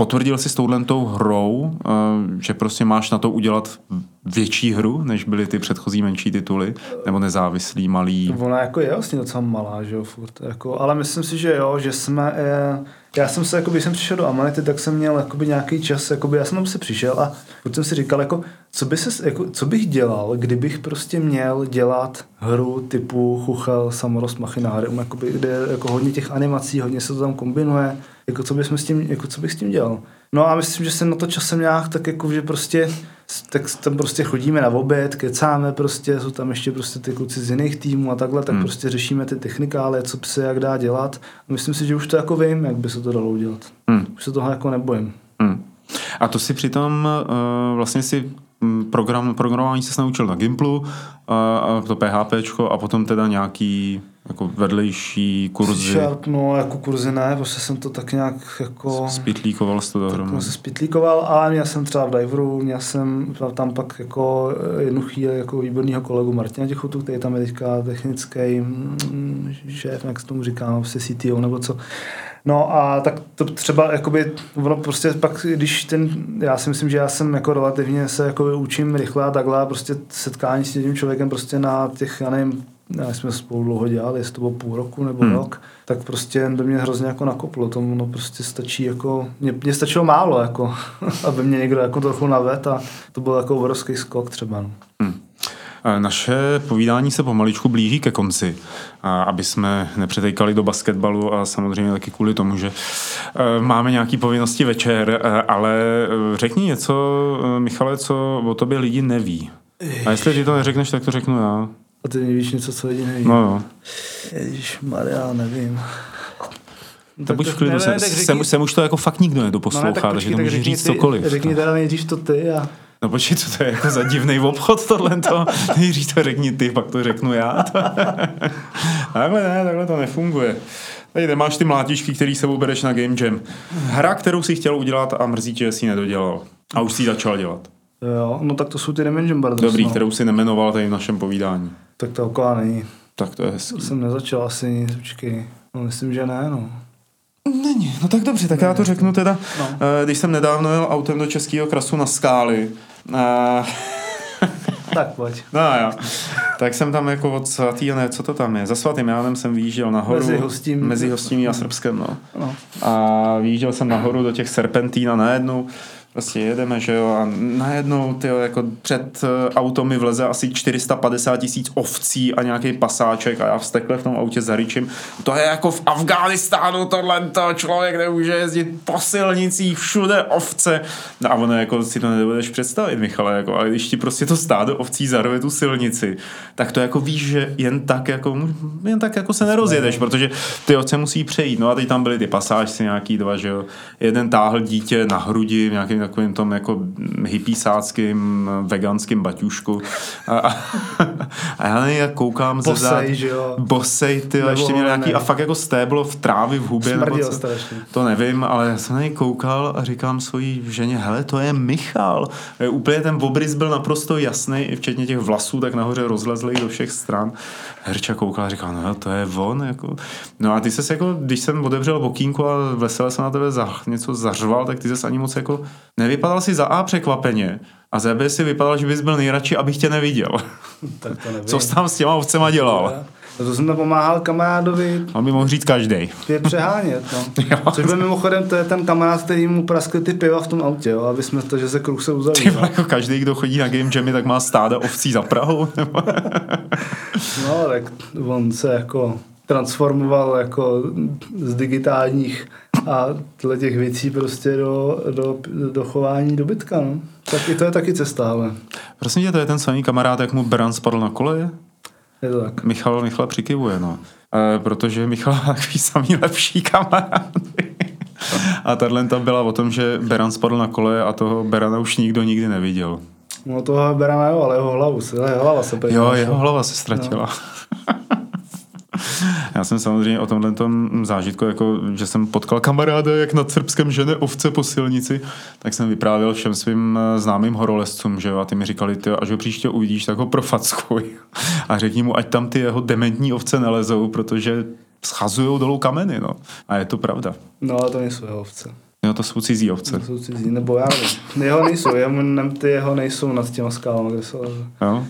Potvrdil jsi s touhletou hrou, eh, že prostě máš na to udělat větší hru, než byly ty předchozí menší tituly, nebo nezávislý, malý? Ona jako je vlastně docela malá, že jo, furt, jako, ale myslím si, že jo, že jsme, je, já jsem se, jako, jsem přišel do Amanity, tak jsem měl jakoby, nějaký čas, jakoby, já jsem tam se přišel a potom jsem si říkal, jako, co, by se, jako, co bych dělal, kdybych prostě měl dělat hru typu Chuchel, Samorost, Machinarium, jakoby, kde je jako hodně těch animací, hodně se to tam kombinuje, jako co, bychom s tím, jako co bych s tím dělal. No a myslím, že jsem na to časem nějak tak jako, že prostě tak tam prostě chodíme na oběd, kecáme prostě, jsou tam ještě prostě ty kluci z jiných týmů a takhle, tak hmm. prostě řešíme ty technikály, co se jak dá dělat. A myslím si, že už to jako vím, jak by se to dalo udělat. Hmm. Už se toho jako nebojím. Hmm. A to si přitom uh, vlastně si hm, program, programování se naučil na Gimplu, uh, to PHP a potom teda nějaký jako vedlejší kurzy? Sharp, no, jako kurzy ne, prostě jsem to tak nějak jako... Spitlíkoval jsi to dohromady. Tak se spitlíkoval, ale měl jsem třeba v Diveru, měl jsem tam pak jako jednu chvíli jako výborného kolegu Martina Těchotu, který tam je teďka technický mm, šéf, jak se tomu říká, prostě CTO nebo co. No a tak to třeba jakoby, ono prostě pak, když ten, já si myslím, že já jsem jako relativně se jako učím rychle a takhle, prostě setkání s tím člověkem prostě na těch, já nevím, já jsme spolu dlouho dělali, jestli to bylo půl roku nebo hmm. rok, tak prostě do mě hrozně jako nakoplo. Tomu no prostě stačí jako, mě, mě stačilo málo jako, aby mě někdo jako trochu navet a to byl jako obrovský skok třeba. No. Hmm. Naše povídání se pomaličku blíží ke konci, aby jsme nepřetejkali do basketbalu a samozřejmě taky kvůli tomu, že e, máme nějaké povinnosti večer, e, ale e, řekni něco, Michale, co o tobě lidi neví. A jestli ty to neřekneš, tak to řeknu já. A ty nevíš něco, co lidi neví. No jo. Ježíš Maria, nevím. To Tak buď to- v klidu, ne, sem, ne, tak řekni- sem, už to jako fakt nikdo nedoposlouchá, tak takže počkej, to tak můžeš řekni říct ty- cokoliv. Řekni teda nejdřív to ty a... No počkej, co to je jako za divný obchod tohle to? Nejdřív to řekni ty, pak to řeknu já. takhle ne, takhle to nefunguje. Tady nemáš ty mlátičky, který sebou bereš na Game Jam. Hra, kterou si chtěl udělat a mrzí tě, že jsi ji nedodělal. A už si ji začal dělat. Jo, no tak to jsou ty Dimension Brothers. Dobrý, no. kterou si nemenoval tady v našem povídání. Tak to okolá není. Tak to je To hezký. jsem nezačal asi nic, počkej. No myslím, že ne, no. Není, no tak dobře, tak já to řeknu teda. No. Eh, Když jsem nedávno jel autem do Českého krasu na skály, eh, Tak pojď. No jo. Tak jsem tam jako od svatýho, ne, co to tam je, za svatým Jánem jsem vyjížděl nahoru. Mezi Hostím. Mezi Hostímí a Srbskem, no. No. A vyjížděl jsem nahoru do těch serpentín a najednou prostě jedeme, že jo, a najednou tyjo, jako před eh, auto mi vleze asi 450 tisíc ovcí a nějaký pasáček a já vstekle v tom autě zaryčím. To je jako v Afghánistánu tohle to člověk nemůže jezdit po silnicích, všude ovce. No a ono jako si to nedovedeš představit, Michale, jako, ale když ti prostě to stádo ovcí zarve tu silnici, tak to jako víš, že jen tak jako, jen tak jako se nerozjedeš, protože ty ovce musí přejít. No a teď tam byly ty pasážci nějaký dva, že jo. Jeden táhl dítě na hrudi v nějakým takovým tom jako hypísáckým veganským baťušku. A, a, a já koukám ze zad. Bosej, že jo. Bosej, ty, a ještě měl Nebo nějaký, ne. a fakt jako stéblo v trávě, v hubě. nebo Smrdil co. strašně. To nevím, ale já jsem na něj koukal a říkám svojí ženě, hele, to je Michal. Úplně ten obrys byl naprosto jasný, i včetně těch vlasů, tak nahoře rozlezlých do všech stran. Herča koukala a říkala, no to je on. Jako. No a ty ses jako, když jsem otevřel bokínku a vesele jsem na tebe za, něco zařval, tak ty ses ani moc jako, nevypadal si za A překvapeně, a za B si vypadal, že bys byl nejradši, abych tě neviděl. Tak to nevím. Co jsi tam s těma ovcema dělal? No to jsem tam pomáhal kamarádovi On by mohl říct každý. je přehánět, no. Jo. Což byl mimochodem, to je ten kamarád, který mu praskly ty piva v tom autě, jo, aby jsme to, že se kruh se uzavřel. vole, jako každý, kdo chodí na Game Jammy, tak má stáda ovcí za Prahou. nebo- No, tak on se jako transformoval jako z digitálních a tyhle těch věcí prostě do, do, do chování dobytka, no. Tak i to je taky cesta, ale Prosím tě, to je ten samý kamarád, jak mu Beran spadl na koleje? je to tak. Michal, Michal přikivuje, no. E, protože Michal má takový samý lepší kamarády. A tahle ta byla o tom, že Beran spadl na koleje a toho Berana už nikdo nikdy neviděl. No toho bereme, jo, ale jeho hlavu, se, jeho hlava se Jo, jeho hlava se ztratila. Já jsem samozřejmě o tomhle tom zážitku, jako, že jsem potkal kamaráda, jak nad Srbskem žene ovce po silnici, tak jsem vyprávěl všem svým eh, známým horolezcům, že jo, a ty mi říkali, ty, až ho příště uvidíš, tak ho profackuj. A řekni mu, ať tam ty jeho dementní ovce nelezou, protože schazujou dolů kameny, no. A je to pravda. No, ale to nejsou jeho ovce. Jo, to jsou cizí ovce. To jsou cizí, nebo já nevím. Jeho nejsou, jeho, ne, ty jeho nejsou nad těma skálama, kde leze. Jo?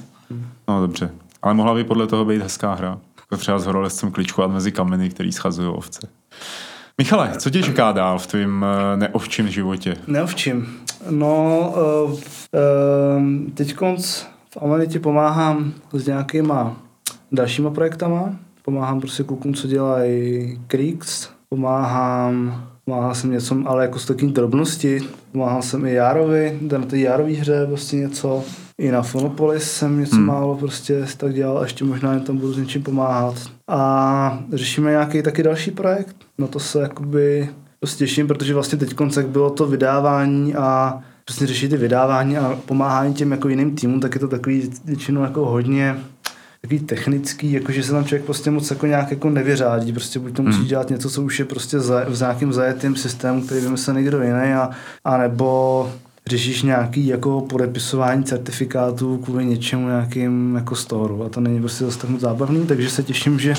No dobře. Ale mohla by podle toho být hezká hra. Jako třeba s horolezcem kličkovat mezi kameny, který schazují ovce. Michale, co tě čeká dál v tvém eh, neovčím životě? Neovčím. No, uh, uh, teď v Amanitě pomáhám s nějakýma dalšíma projektama. Pomáhám prostě klukům, co dělají Creeks. Pomáhám, pomáhal jsem něco, ale jako s takým drobnosti. Pomáhal jsem i Járovi, na té Járový hře prostě něco. I na Fonopolis jsem něco hmm. málo prostě tak dělal a ještě možná jen tam budu s něčím pomáhat. A řešíme nějaký taky další projekt. No to se jakoby dost těším, protože vlastně teď koncek bylo to vydávání a přesně řešit ty vydávání a pomáhání těm jako jiným týmům, tak je to takový většinou jako hodně takový technický, jakože se tam člověk prostě moc jako nějak jako nevyřádí, prostě buď to musí Hmm. dělat něco, co už je prostě za, v nějakém zajetém systému, který vymyslel někdo jiný a, a nebo řešíš nějaký jako podepisování certifikátů kvůli něčemu nějakým jako storu a to není prostě zase tak zábavný, takže se těším, že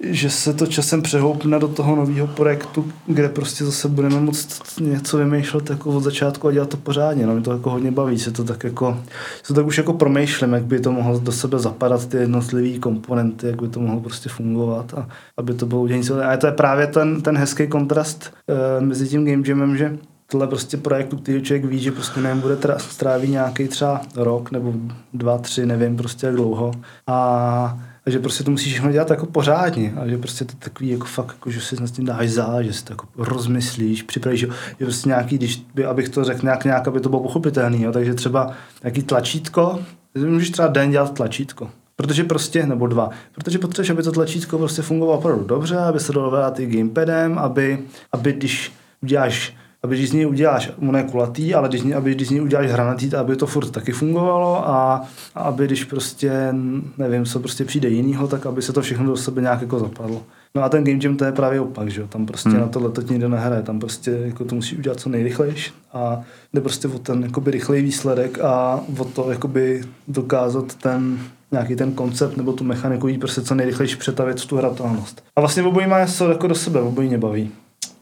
že se to časem přehoupne do toho nového projektu, kde prostě zase budeme moct něco vymýšlet jako od začátku a dělat to pořádně. No, mě to jako hodně baví, se to tak jako, se to tak už jako promýšlím, jak by to mohlo do sebe zapadat ty jednotlivé komponenty, jak by to mohlo prostě fungovat a aby to bylo udělení. A to je právě ten, ten hezký kontrast uh, mezi tím game jamem, že tohle prostě projektu, který člověk ví, že prostě nevím, bude tra- stráví nějaký třeba rok nebo dva, tři, nevím prostě jak dlouho. A a že prostě to musíš všechno dělat jako pořádně a že prostě to takový jako fakt, jako, že si nad tím dáš zá, že si to jako rozmyslíš, připravíš, že je prostě nějaký, když by, abych to řekl nějak, nějak, aby to bylo pochopitelný, jo, takže třeba nějaký tlačítko, můžeš třeba den dělat tlačítko. Protože prostě, nebo dva, protože potřebuješ, aby to tlačítko prostě fungovalo opravdu dobře, aby se dalo hrát i gamepadem, aby, aby když uděláš aby když z něj uděláš, on je kulatý, ale když, aby když z něj uděláš hranatý, aby to furt taky fungovalo a, a aby když prostě, nevím, co prostě přijde jinýho, tak aby se to všechno do sebe nějak jako zapadlo. No a ten game jam to je právě opak, že jo? Tam prostě hmm. na tohle to nikdo nehraje, tam prostě jako to musí udělat co nejrychlejší a jde prostě o ten jakoby rychlej výsledek a o to jakoby dokázat ten nějaký ten koncept nebo tu mechaniku jít prostě co nejrychlejší přetavit v tu hratelnost. A vlastně obojí má něco jako do sebe, obojí mě baví.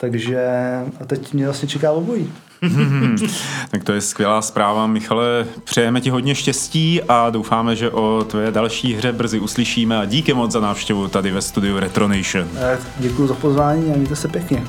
Takže a teď mě vlastně čeká obojí. tak to je skvělá zpráva, Michale. Přejeme ti hodně štěstí a doufáme, že o tvé další hře brzy uslyšíme a díky moc za návštěvu tady ve studiu Retronation. Děkuji za pozvání a mějte se pěkně.